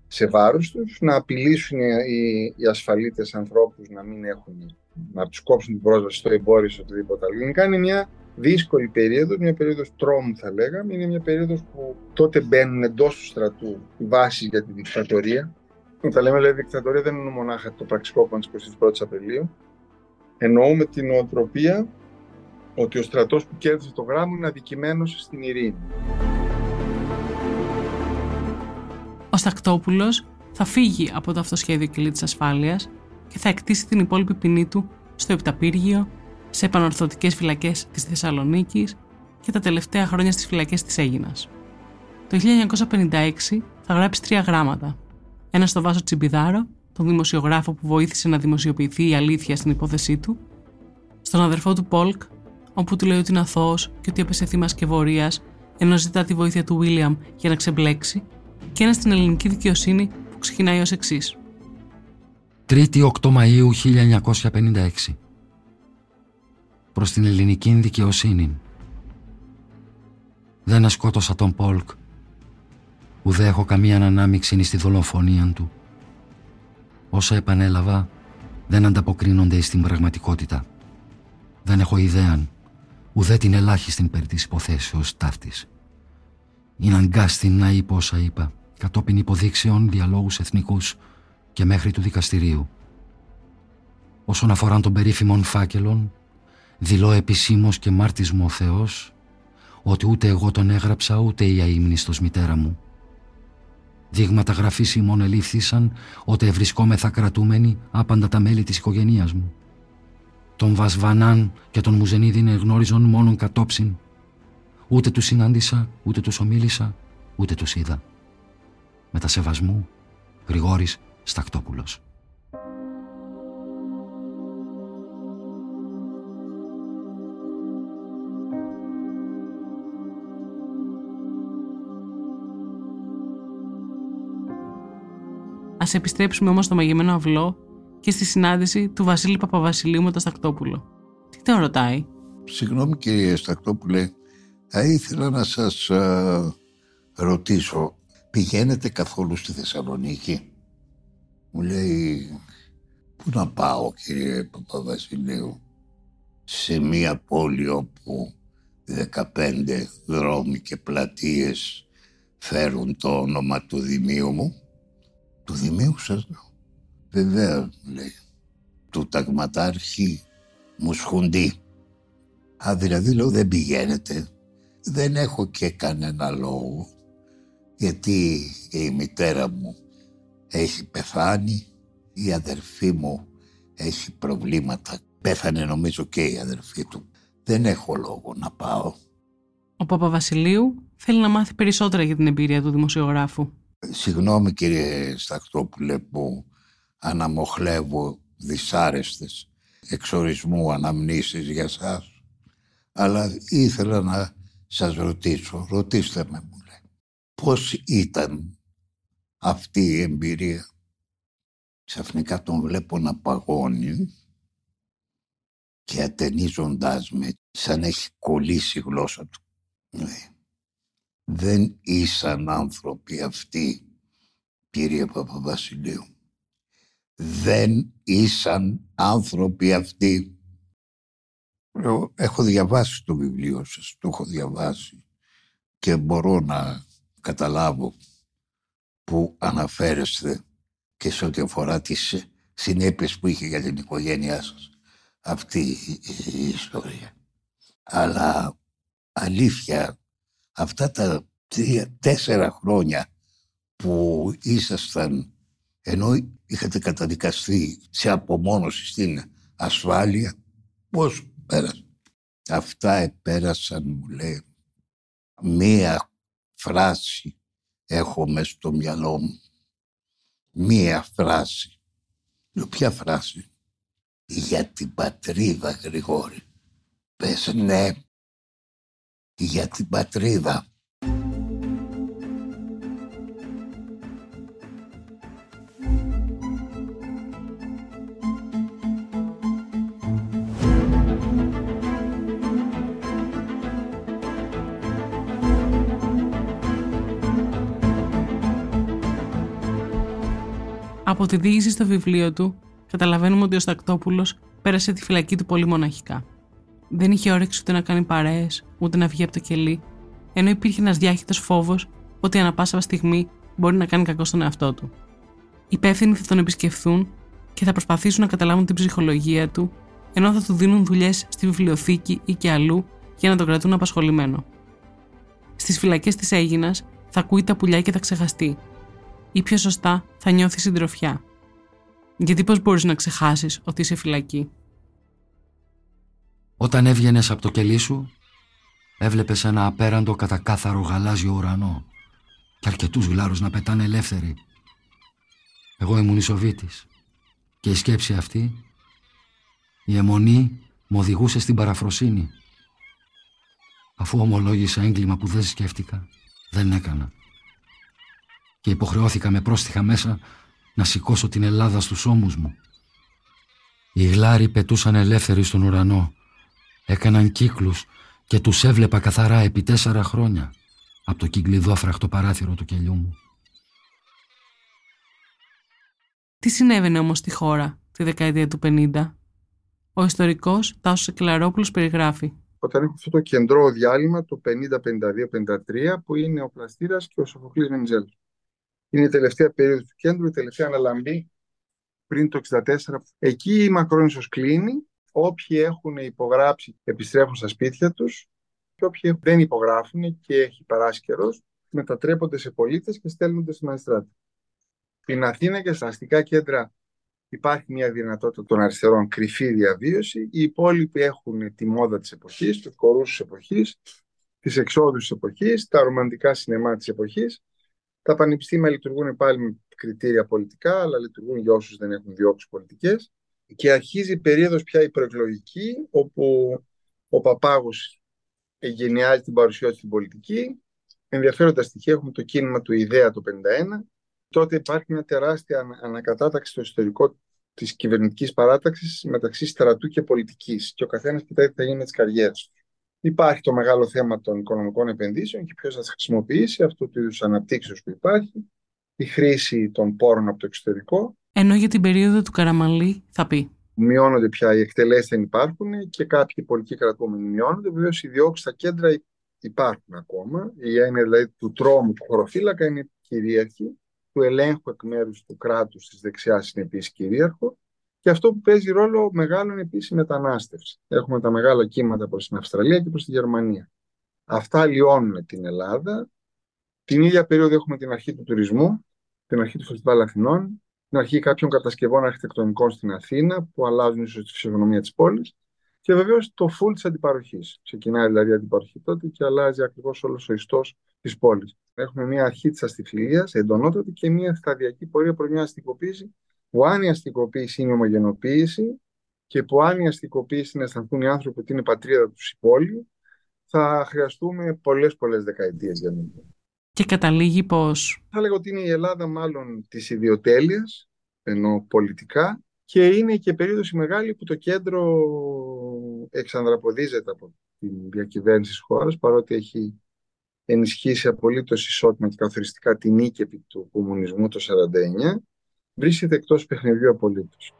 S7: σε βάρος τους, να απειλήσουν οι, οι ασφαλίτες ανθρώπους να μην έχουν, να τους κόψουν την πρόσβαση στο εμπόριο ή οτιδήποτε άλλο. Είναι κάνει μια δύσκολη περίοδος, μια περίοδος τρόμου θα λέγαμε, είναι μια περίοδος που τότε μπαίνουν εντός του στρατού οι βάσεις για τη δικτατορία. Όταν λέμε δηλαδή δικτατορία δεν είναι μονάχα το πραξικόπημα της 21ης Απριλίου. Εννοούμε την νοοτροπία ότι ο στρατός που κέρδισε το γράμμα είναι αδικημένος στην ειρήνη.
S1: Ο Στακτόπουλος θα φύγει από το αυτοσχέδιο κελί της ασφάλειας και θα εκτίσει την υπόλοιπη ποινή του στο Επταπύργιο σε επανορθωτικές φυλακές της Θεσσαλονίκης και τα τελευταία χρόνια στις φυλακές της Έγινας. Το 1956 θα γράψει τρία γράμματα. Ένα στο Βάσο Τσιμπιδάρο, τον δημοσιογράφο που βοήθησε να δημοσιοποιηθεί η αλήθεια στην υπόθεσή του, στον αδερφό του Πολκ, όπου του λέει ότι είναι αθώος και ότι έπεσε θύμα σκευωρίας ενώ ζητά τη βοήθεια του Βίλιαμ για να ξεμπλέξει, και ένα στην ελληνική δικαιοσύνη που ξεκινάει ως εξής.
S10: 3η 8 Μαΐου 1956 προς την ελληνική δικαιοσύνη. Δεν ασκότωσα τον Πόλκ, ουδέ έχω καμία ανάμειξη στη δολοφονία του. Όσα επανέλαβα δεν ανταποκρίνονται στην πραγματικότητα. Δεν έχω ιδέα, ουδέ την ελάχιστη περί της υποθέσεως ταύτης. Είναι αγκάστη να είπα όσα είπα, κατόπιν υποδείξεων, διαλόγους εθνικούς και μέχρι του δικαστηρίου. Όσον αφορά τον περίφημων φάκελων, Δηλώ επισήμως και μάρτης μου ο Θεός ότι ούτε εγώ τον έγραψα ούτε η αείμνηστος μητέρα μου. Δείγματα γραφής ημών ελήφθησαν ότι ευρισκόμεθα κρατούμενοι άπαντα τα μέλη της οικογένειας μου. Τον Βασβανάν και τον Μουζενίδιν εγνώριζον μόνον κατόψιν. Ούτε τους συνάντησα, ούτε τους ομίλησα, ούτε τους είδα. Μετασεβασμού, Γρηγόρης Στακτόπουλος.
S1: Α επιστρέψουμε όμως στο μαγειμένο αυλό και στη συνάντηση του Βασίλη Παπαβασιλείου με τον Στακτόπουλο. Τι τον ρωτάει;
S6: Συγγνώμη κύριε Στακτόπουλε, θα ήθελα να σας ρωτήσω, πηγαίνετε καθόλου στη Θεσσαλονίκη; Μου λέει, πού να πάω κύριε Παπαβασιλείου, σε μία πόλη όπου 15 δρόμοι και πλατείες φέρουν το όνομα του Δημίου μου του Δημίου σας Βεβαίως, λέει. Του ταγματάρχη Μουσχουντή. Α, δηλαδή λέω δεν πηγαίνετε. Δεν έχω και κανένα λόγο. Γιατί η μητέρα μου έχει πεθάνει, η αδερφή μου έχει προβλήματα. Πέθανε νομίζω και η αδερφή του. Δεν έχω λόγο να πάω.
S1: Ο Παπαβασιλείου θέλει να μάθει περισσότερα για την εμπειρία του δημοσιογράφου.
S6: Συγγνώμη κύριε Στακτόπουλε που αναμοχλεύω δυσάρεστες εξορισμού αναμνήσεις για σας αλλά ήθελα να σας ρωτήσω, ρωτήστε με μου λέει, πώς ήταν αυτή η εμπειρία; Ξαφνικά τον βλέπω να παγώνει και ατενίζοντάς με σαν έχει κολλήσει η γλώσσα του. Ναι. Δεν ήσαν άνθρωποι αυτοί, κύριε Παπαβασιλείου. Δεν ήσαν άνθρωποι αυτοί. Έχω διαβάσει το βιβλίο σας, το έχω διαβάσει και μπορώ να καταλάβω που αναφέρεστε και σε ό,τι αφορά τις συνέπειες που είχε για την οικογένειά σας αυτή η ιστορία. Αλλά αλήθεια, αυτά τα τρία, τέσσερα χρόνια που ήσασταν, ενώ είχατε καταδικαστεί σε απομόνωση στην ασφάλεια, πώς πέρασαν. Αυτά επέρασαν, μου λέει, μία φράση έχω μες στο μυαλό μου. Μία φράση. Λέω, ποια φράση; Για την πατρίδα, Γρηγόρη. Πες ναι. Για την πατρίδα.
S1: Από τη διήγηση στο βιβλίο του, καταλαβαίνουμε ότι ο Στακτόπουλος πέρασε τη φυλακή του πολύ μοναχικά. Δεν είχε όρεξη ούτε να κάνει παρέες, ούτε να βγει από το κελί, ενώ υπήρχε ένας διάχυτος φόβος ότι ανα πάσα στιγμή μπορεί να κάνει κακό στον εαυτό του. Οι υπεύθυνοι θα τον επισκεφθούν και θα προσπαθήσουν να καταλάβουν την ψυχολογία του, ενώ θα του δίνουν δουλειές στη βιβλιοθήκη ή και αλλού για να τον κρατούν απασχολημένο. Στις φυλακές της Έγινας θα ακούει τα πουλιά και θα ξεχαστεί, ή πιο σωστά θα νιώθει συντροφιά. Γιατί πώς μπορείς να ξεχάσεις ότι είσαι φυλακή;
S10: Όταν έβγαινες από το κελί σου, έβλεπες ένα απέραντο κατακάθαρο γαλάζιο ουρανό και αρκετούς γλάρους να πετάνε ελεύθεροι. Εγώ ήμουν ισοβήτης και η σκέψη αυτή, η αιμονή μου οδηγούσε στην παραφροσύνη. Αφού ομολόγησα έγκλημα που δεν σκέφτηκα, δεν έκανα και υποχρεώθηκα με πρόστιχα μέσα να σηκώσω την Ελλάδα στους ώμους μου. Οι γλάροι πετούσαν ελεύθεροι στον ουρανό, έκαναν κύκλους και τους έβλεπα καθαρά επί τέσσερα χρόνια από το κυκλειδόφραχτο παράθυρο του κελιού μου.
S1: Τι συνέβαινε όμως στη χώρα τη δεκαετία του 50. Ο ιστορικός Τάσος Εκλαρόπουλος περιγράφει.
S7: Όταν έχω αυτό το κεντρό διάλειμμα το 50-52-53 που είναι ο Πλαστήρας και ο Σοφοκλής Μενιζέλος. Είναι η τελευταία περίοδος του κέντρου, η τελευταία αναλαμπή πριν το 64. Εκεί η Μακρόνισσος κλείνει. Όποιοι έχουν υπογράψει επιστρέφουν στα σπίτια τους και όποιοι δεν υπογράφουν και έχει περάσει καιρός, μετατρέπονται σε πολίτες και στέλνονται στη μαγιστράτη. Στην Αθήνα και στα αστικά κέντρα υπάρχει μια δυνατότητα των αριστερών κρυφή διαβίωση. Οι υπόλοιποι έχουν τη μόδα της εποχής, τους κορούς της εποχής, τις εξόδους της εποχής, τα ρομαντικά σινεμά της εποχής τα πανεπιστήμια λειτουργούν πάλι με κριτήρια πολιτικά, αλλά λειτουργούν για όσους δεν έχουν διώξει πολιτικές. Και αρχίζει η περίοδος πια η προεκλογική, όπου ο Παπάγος γενιάζει την παρουσία του στην πολιτική. Ενδιαφέροντα στοιχεία έχουμε το κίνημα του ιδέα το 1951. Τότε υπάρχει μια τεράστια ανακατάταξη στο εσωτερικό της κυβερνητικής παράταξης μεταξύ στρατού και πολιτικής. Και ο καθένας κοιτάει τι θα γίνει με τις καριέρες του. Υπάρχει το μεγάλο θέμα των οικονομικών επενδύσεων και ποιος θα χρησιμοποιήσει αυτό το είδους αναπτύξεως που υπάρχει, η χρήση των πόρων από το εξωτερικό.
S1: Ενώ για την περίοδο του Καραμαλή θα πει.
S7: Μειώνονται πια οι εκτελέσεις δεν υπάρχουν και κάποιοι πολιτικοί κρατούμενοι μειώνονται. Βεβαίως οι διώξεις στα κέντρα υπάρχουν ακόμα. Η έννοια δηλαδή του τρόμου του χωροφύλακα είναι κυρίαρχη. Του ελέγχου εκ μέρους του κράτους της δεξιάς είναι επίσης κυρίαρχο. Και αυτό που παίζει ρόλο μεγάλο είναι επίσης η μετανάστευση. Έχουμε τα μεγάλα κύματα προς την Αυστραλία και προς τη Γερμανία. Αυτά λιώνουν την Ελλάδα. Την ίδια περίοδο έχουμε την αρχή του τουρισμού, την αρχή του Φεστιβάλ Αθηνών, την αρχή κάποιων κατασκευών αρχιτεκτονικών στην Αθήνα που αλλάζουν ίσως τη φυσιογνωμία της πόλης. Και βεβαίως το full της αντιπαροχής. Ξεκινάει δηλαδή η αντιπαροχή τότε και αλλάζει ακριβώς όλος ο ιστός της πόλης. Έχουμε μια αρχή της αστιφιλίας, εντονότατη, και μια σταδιακή πορεία προς μια αστικοποίηση, που αν η αστικοποίηση είναι η ομογενοποίηση και που αν η αστικοποίηση είναι να αισθανθούν οι άνθρωποι ότι είναι η πατρίδα τους η πόλη, θα χρειαστούμε πολλές πολλές δεκαετίες για να
S1: Και καταλήγει πώ.
S7: Θα λέγω ότι είναι η Ελλάδα μάλλον της ιδιοτέλειας, ενώ πολιτικά, και είναι και περίοδος μεγάλη που το κέντρο εξανδραποδίζεται από τη διακυβέρνηση της χώρας, παρότι έχει ενισχύσει απολύτως ισότιμα και καθοριστικά την νίκη του κομμουνισμού το 1949, βρίσκεται εκτός παιχνιδιού απολύτως.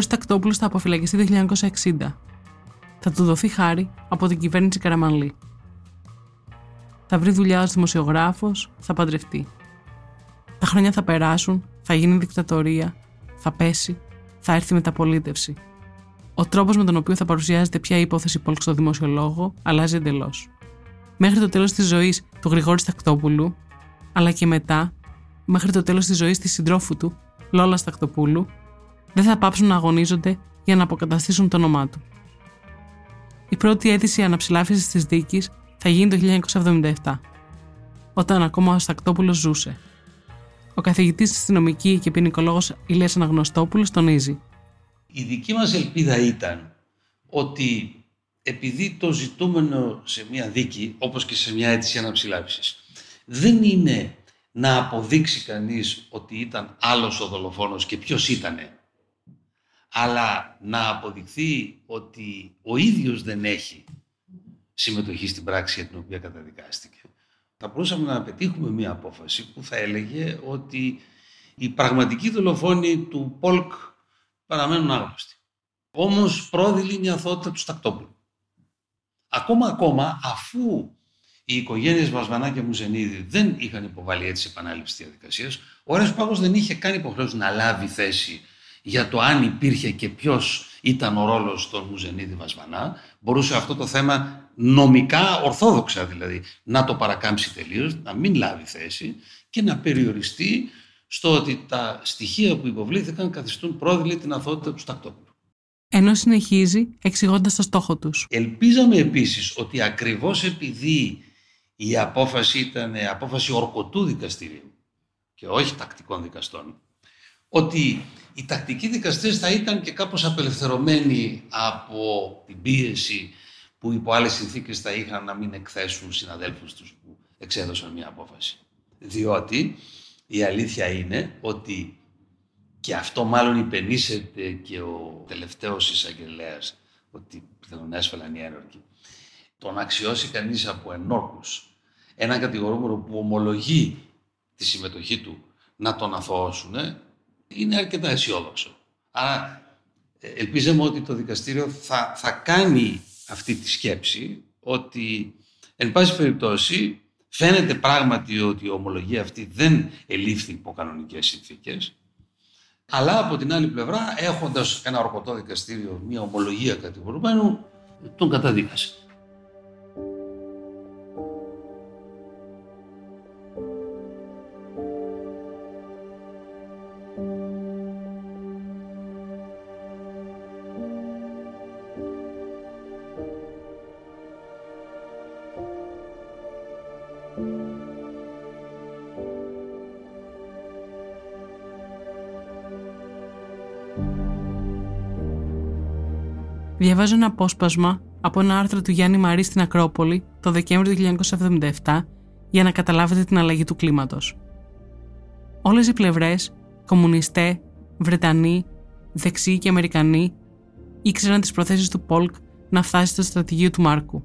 S1: Γρηγόρης Τακτόπουλος θα αποφυλακιστεί το 1960. Θα του δοθεί χάρη από την κυβέρνηση Καραμανλή. Θα βρει δουλειά ως δημοσιογράφος, θα παντρευτεί. Τα χρόνια θα περάσουν, θα γίνει δικτατορία, θα πέσει, θα έρθει μεταπολίτευση. Ο τρόπος με τον οποίο θα παρουσιάζεται πια η υπόθεση Πολκ στο δημοσιολόγο αλλάζει εντελώς. Μέχρι το τέλος της ζωής του Γρηγόρη Τακτόπουλου, αλλά και μετά, μέχρι το τέλος της ζωής της συντρόφου του, Λόλας Τακτοπούλου, δεν θα πάψουν να αγωνίζονται για να αποκαταστήσουν το όνομά του. Η πρώτη αίτηση αναψηλάφιση της δίκης θα γίνει το 1977, όταν ακόμα ο Στακτόπουλο ζούσε. Ο καθηγητής της αστυνομική και ποινικολόγος Ηλίας Αναγνωστόπουλος τονίζει.
S11: Η δική μας ελπίδα ήταν ότι επειδή το ζητούμενο σε μια δίκη, όπως και σε μια αίτηση αναψηλάφισης, δεν είναι να αποδείξει κανείς ότι ήταν άλλος ο δολοφόνος και ποιος ήτανε, αλλά να αποδειχθεί ότι ο ίδιος δεν έχει συμμετοχή στην πράξη για την οποία καταδικάστηκε. Θα μπορούσαμε να πετύχουμε μια απόφαση που θα έλεγε ότι οι πραγματικοί δολοφόνοι του Πολκ παραμένουν άγνωστοι. Όμως πρόδειλη είναι η αθότητα του Στακτόπουλου. Ακόμα ακόμα αφού οι οικογένειες Βασβανά και Μουζενίδη δεν είχαν υποβάλει έτσι επανάληψη τη διαδικασίας, ο Ρέος Πάγος δεν είχε καν υποχρέωση να λάβει θέση για το αν υπήρχε και ποιος ήταν ο ρόλος των Μουζενίδη Βασβανά, μπορούσε αυτό το θέμα νομικά, ορθόδοξα δηλαδή, να το παρακάμψει τελείως, να μην λάβει θέση και να περιοριστεί στο ότι τα στοιχεία που υποβλήθηκαν καθιστούν πρόδειλη την αθότητα του Στακτόπουλου.
S1: Ενώ συνεχίζει εξηγώντας το στόχο τους.
S11: Ελπίζαμε επίσης ότι ακριβώς επειδή η απόφαση ήταν απόφαση ορκωτού δικαστηρίου και όχι τακτικών δικαστών, ότι οι τακτικοί δικαστές θα ήταν και κάπως απελευθερωμένοι από την πίεση που υπό άλλες συνθήκες θα είχαν να μην εκθέσουν συναδέλφους τους που εξέδωσαν μια απόφαση. Διότι η αλήθεια είναι ότι και αυτό μάλλον υπενήσεται και ο τελευταίος εισαγγελέας ότι πιθανόν έσφαλαν οι ένορκοι. Το να αξιώσει κανείς από ενόρκους έναν κατηγορούμενο που ομολογεί τη συμμετοχή του να τον αθωώσουν, είναι αρκετά αισιόδοξο. Άρα ε, ελπίζαμε ότι το δικαστήριο θα, θα κάνει αυτή τη σκέψη ότι εν πάση περιπτώσει φαίνεται πράγματι ότι η ομολογία αυτή δεν ελήφθη υπό κανονικές συνθήκες αλλά από την άλλη πλευρά έχοντας ένα ορκωτό δικαστήριο μια ομολογία κατηγορουμένου τον καταδίκασε.
S1: Διαβάζω ένα απόσπασμα από ένα άρθρο του Γιάννη Μαρή στην Ακρόπολη το Δεκέμβριο του 1977 για να καταλάβετε την αλλαγή του κλίματος. Όλες οι πλευρές, κομμουνιστέ, Βρετανοί, δεξιοί και Αμερικανοί, ήξεραν τις προθέσεις του Πολκ να φτάσει στο στρατηγείο του Μάρκου.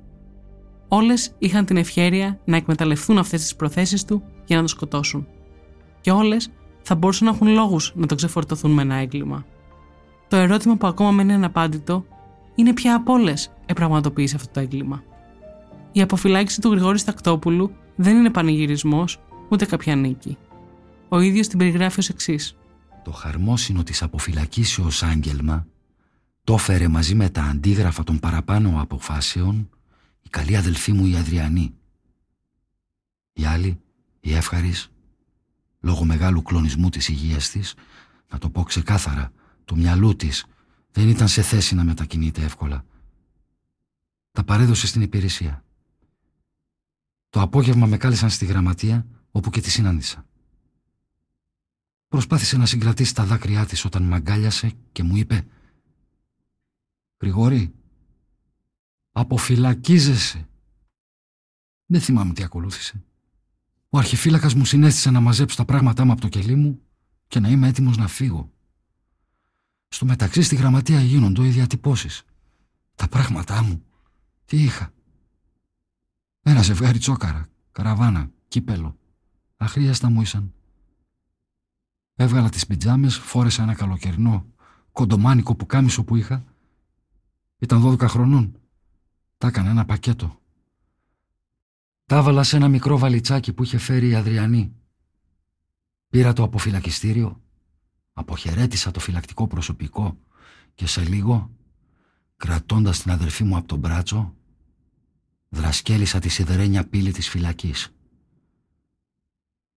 S1: Όλες είχαν την ευχαίρεια να εκμεταλλευτούν αυτές τις προθέσεις του για να τον σκοτώσουν. Και όλες θα μπορούσαν να έχουν λόγους να τον ξεφορτωθούν με ένα έγκλημα. Το ερώτημα που ακόμα μένει αναπάντητο είναι ποια από όλες επραγματοποίησε αυτό το έγκλημα. Η αποφυλάκηση του Γρηγόρη Στακτόπουλου δεν είναι πανηγυρισμός ούτε κάποια νίκη. Ο ίδιος την περιγράφει ως εξής.
S10: Το χαρμόσυνο της αποφυλακήσεως άγγελμα το έφερε μαζί με τα αντίγραφα των παραπάνω αποφάσεων η καλή αδελφή μου η Αδριανή. Η άλλη, η Εύχαρης, λόγω μεγάλου κλονισμού της υγείας της, να το πω ξεκάθαρα, του μυαλού της, δεν ήταν σε θέση να μετακινείται εύκολα. Τα παρέδωσε στην υπηρεσία. Το απόγευμα με κάλεσαν στη γραμματεία, όπου και τη συνάντησα. Προσπάθησε να συγκρατήσει τα δάκρυά της όταν μ' αγκάλιασε και μου είπε «Γρηγόρη, αποφυλακίζεσαι». Δεν θυμάμαι τι ακολούθησε. Ο αρχιφύλακας μου συνέστησε να μαζέψω τα πράγματά μου από το κελί μου και να είμαι έτοιμος να φύγω. Στο μεταξύ στη γραμματεία γίνονται οι διατυπώσεις. Τα πράγματά μου. Τι είχα; Ένα ζευγάρι τσόκαρα, καραβάνα, κύπελο. Αχρίαστα μου ήσαν. Έβγαλα τις πιτζάμες, φόρεσα ένα καλοκαιρινό κοντομάνικο που κάμισο που είχα. Ήταν 12 χρονών. Τα έκανα ένα πακέτο. Τα έβαλα σε ένα μικρό βαλιτσάκι που είχε φέρει η Αδριανή. Πήρα το αποφυλακιστήριο, αποχαιρέτησα το φυλακτικό προσωπικό και σε λίγο, κρατώντας την αδερφή μου από τον μπράτσο, δρασκέλισα τη σιδερένια πύλη της φυλακής.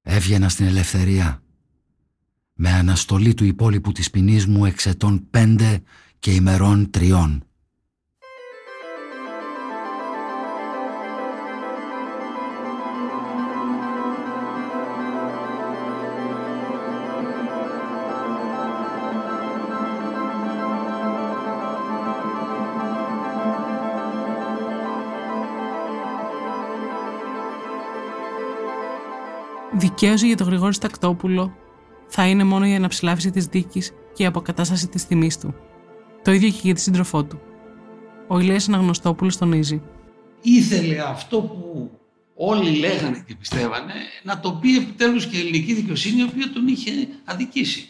S10: Έβγαινα στην ελευθερία με αναστολή του υπόλοιπου της ποινής μου εξετών πέντε και ημερών τριών.
S1: Δικαίωση για τον Γρηγόρη Στακτόπουλο θα είναι μόνο η αναψηλάφιση της δίκης και η αποκατάσταση της τιμής του. Το ίδιο και για τη σύντροφό του. Ο Ηλίας Αναγνωστόπουλος τονίζει.
S11: Ήθελε αυτό που όλοι λέγανε και πιστεύανε να το πει επιτέλους και η ελληνική δικαιοσύνη, η οποία τον είχε αδικήσει.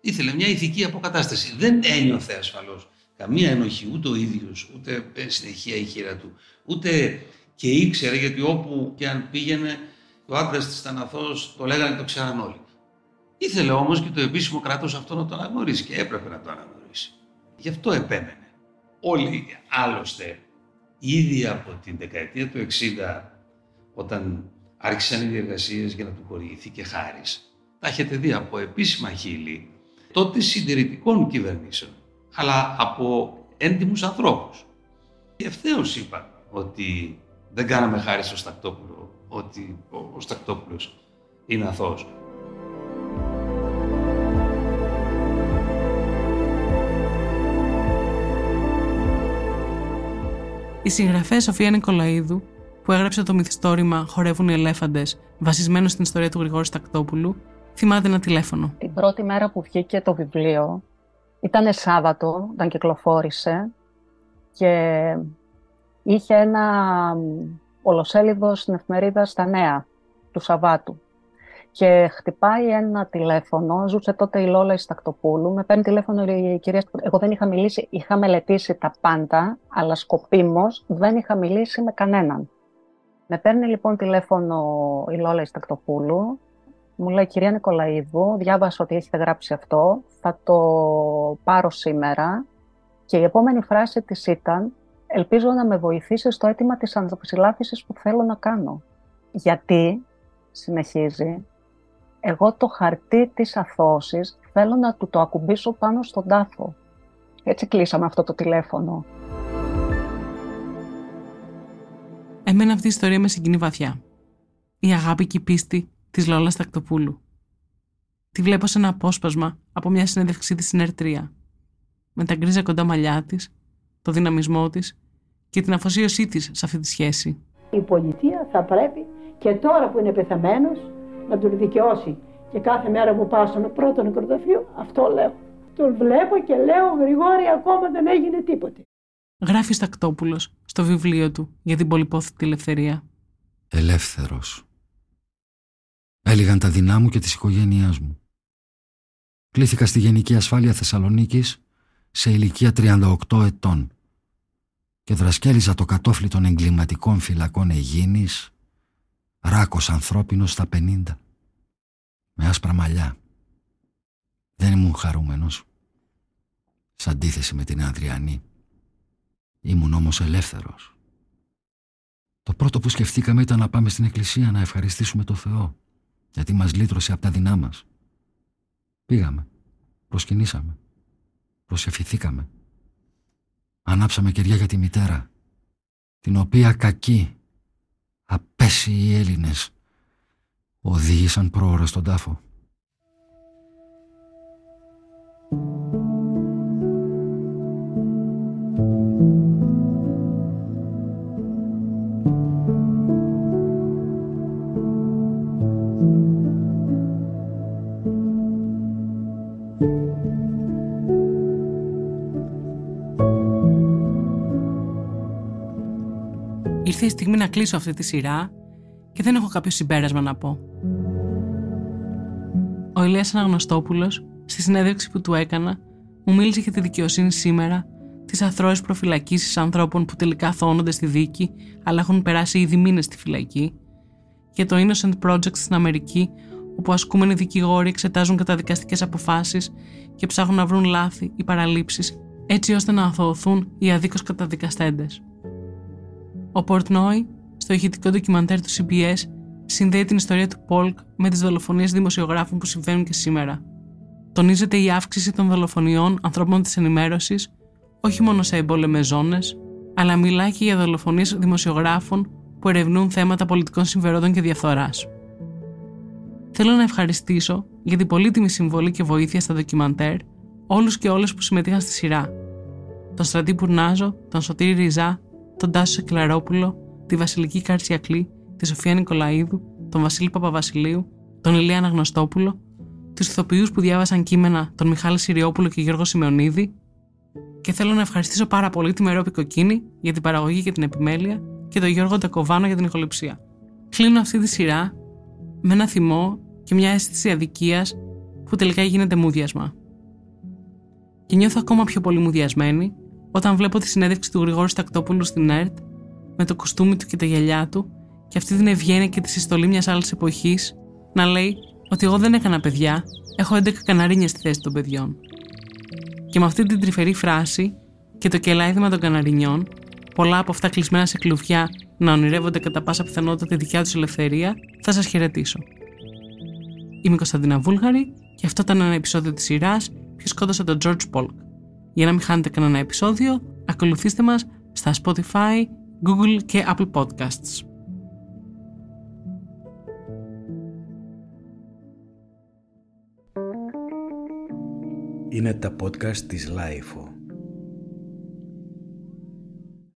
S11: Ήθελε μια ηθική αποκατάσταση. Δεν ένιωθε ασφαλώς καμία ενοχή ούτε ο ίδιος, ούτε συνεχεία η χείρα του, ούτε και ήξερε γιατί όπου και αν πήγαινε, ο άντρα της ήταν αθώος, το λέγανε το ξέραν όλοι. Ήθελε όμως και το επίσημο κράτος αυτό να το αναγνωρίσει και έπρεπε να το αναγνωρίσει. Γι' αυτό επέμενε. Όλοι άλλωστε, ήδη από την δεκαετία του 60, όταν άρχισαν οι διεργασίες για να του χορηγηθεί χάρης, τα έχετε δει από επίσημα χείλη τότε συντηρητικών κυβερνήσεων, αλλά από έντιμους ανθρώπους. Ευθέως είπαν ότι δεν κάναμε χάρη στο Στακτόπουλο, ότι ο Στακτόπουλος είναι αθώος.
S1: Η συγγραφέα Σοφία Νικολαίδου, που έγραψε το μυθιστόρημα Χορεύουν οι ελέφαντες, βασισμένο στην ιστορία του Γρηγόρη Στακτόπουλου, θυμάται ένα τηλέφωνο.
S12: Την πρώτη μέρα που βγήκε το βιβλίο, ήταν Σάββατο, όταν κυκλοφόρησε, και είχε ένα ολοσέλιδος στην εφημερίδα στα νέα του Σαββάτου και χτυπάει ένα τηλέφωνο. Ζούσε τότε η Λόλα Ιστακτοπούλου. Με παίρνει τηλέφωνο η κυρία Εγώ δεν είχα μιλήσει, είχα μελετήσει τα πάντα, αλλά σκοπίμως δεν είχα μιλήσει με κανέναν. Με παίρνει λοιπόν τηλέφωνο η Λόλα Ιστακτοπούλου. Μου λέει, κυρία Νικολαίδου, διάβασα ότι έχετε γράψει αυτό, θα το πάρω σήμερα. Και η επόμενη φράση της ήταν, ελπίζω να με βοηθήσεις στο αίτημα της ανθρωποσυλλάφησης που θέλω να κάνω. Γιατί, συνεχίζει, εγώ το χαρτί της αθώσης θέλω να του το ακουμπήσω πάνω στον τάφο. Έτσι κλείσαμε αυτό το τηλέφωνο.
S1: Εμένα αυτή η ιστορία με συγκινεί βαθιά. Η αγάπη και η πίστη της Λόλας Τακτοπούλου. Τη βλέπω σε ένα απόσπασμα από μια συνέντευξή της στην Ερτρία. Με τα γκρίζα κοντά μαλλιά της, το δυναμισμό της και την αφοσίωσή της σε αυτή τη σχέση.
S13: Η πολιτεία θα πρέπει και τώρα που είναι πεθαμένος να τον δικαιώσει. Και κάθε μέρα που πάω στον πρώτο νεκροταφείο, αυτό λέω. Τον βλέπω και λέω, Γρηγόρη, ακόμα δεν έγινε τίποτε.
S1: Γράφει Στακτόπουλος στο βιβλίο του για την πολυπόθητη ελευθερία.
S10: Ελεύθερος. Έλεγαν τα δεινά μου και της οικογένειάς μου. Κλήθηκα στη Γενική Ασφάλεια Θεσσαλονίκης σε ηλικία 38 ετών και δρασκέλιζα το κατόφλι των εγκληματικών φυλακών Αιγίνης, ράκος ανθρώπινος στα πενήντα, με άσπρα μαλλιά. Δεν ήμουν χαρούμενος, σε αντίθεση με την Ανδριανή. Ήμουν όμως ελεύθερος. Το πρώτο που σκεφτήκαμε ήταν να πάμε στην εκκλησία να ευχαριστήσουμε το Θεό, γιατί μας λύτρωσε από τα δεινά μας. Πήγαμε, προσκυνήσαμε, προσευχηθήκαμε. Ανάψαμε κεριά για τη μητέρα, την οποία κακοί, απέσιοι Έλληνες οδήγησαν πρόωρα στον τάφο.
S1: Στιγμή να κλείσω αυτή τη σειρά και δεν έχω κάποιο συμπέρασμα να πω. Ο Ηλίας Αναγνωστόπουλος, στη συνέντευξη που του έκανα, μου μίλησε για τη δικαιοσύνη σήμερα, τις αθρώες προφυλακίσεις ανθρώπων που τελικά θώνονται στη δίκη, αλλά έχουν περάσει ήδη μήνες στη φυλακή, για το Innocent Project στην Αμερική, όπου ασκούμενοι δικηγόροι εξετάζουν καταδικαστικές αποφάσεις και ψάχνουν να βρουν λάθη ή παραλήψεις, έτσι ώστε να αθωωωθούν οι αδίκως καταδικαστέντες. Ο Πορτνόι, στο ηχητικό ντοκιμαντέρ του CBS, συνδέει την ιστορία του Πολκ με τις δολοφονίες δημοσιογράφων που συμβαίνουν και σήμερα. Τονίζεται η αύξηση των δολοφονιών ανθρώπων της ενημέρωσης, όχι μόνο σε εμπόλεμες ζώνες, αλλά μιλάει και για δολοφονίες δημοσιογράφων που ερευνούν θέματα πολιτικών συμφερόντων και διαφθοράς. Θέλω να ευχαριστήσω για την πολύτιμη συμβολή και βοήθεια στα ντοκιμαντέρ όλους και όλες που συμμετείχαν στη σειρά. Τον Στρατή Πουρνάζο, τον Σωτήρη Ριζά, τον Τάσο Σεκλαρόπουλο, τη Βασιλική Καρτσιακλή, τη Σοφία Νικολαίδου, τον Βασίλη Παπαβασιλείου, τον Ηλία Αναγνωστόπουλο, τους ηθοποιούς που διάβασαν κείμενα, τον Μιχάλη Συριόπουλο και Γιώργο Σιμεωνίδη. Και θέλω να ευχαριστήσω πάρα πολύ τη Μερόπη Κοκκίνη για την παραγωγή και την επιμέλεια και τον Γιώργο Ντακοβάνο για την ηχοληψία. Κλείνω αυτή τη σειρά με ένα θυμό και μια αίσθηση αδικίας που τελικά γίνεται μούδιασμα. Και νιώθω ακόμα πιο πολύ μουδιασμένη όταν βλέπω τη συνέντευξη του Γρηγόρη Στακτόπουλου στην ΕΡΤ με το κοστούμι του και τα γυαλιά του και αυτή την ευγένεια και τη συστολή μιας άλλης εποχής να λέει ότι εγώ δεν έκανα παιδιά, έχω 11 καναρίνια στη θέση των παιδιών. Και με αυτή την τρυφερή φράση και το κελάιδημα των καναρινιών, πολλά από αυτά κλεισμένα σε κλουβιά να ονειρεύονται κατά πάσα πιθανότητα τη δικιά τους ελευθερία, θα σας χαιρετήσω. Είμαι η Κωνσταντίνα Βούλγαρη και αυτό ήταν ένα επεισόδιο της σειράς Ποιος σκότωσε τον George Polk. Για να μην χάνετε κανένα επεισόδιο, ακολουθήστε μας στα Spotify, Google και Apple Podcasts.
S3: Είναι τα podcast της Lifeo.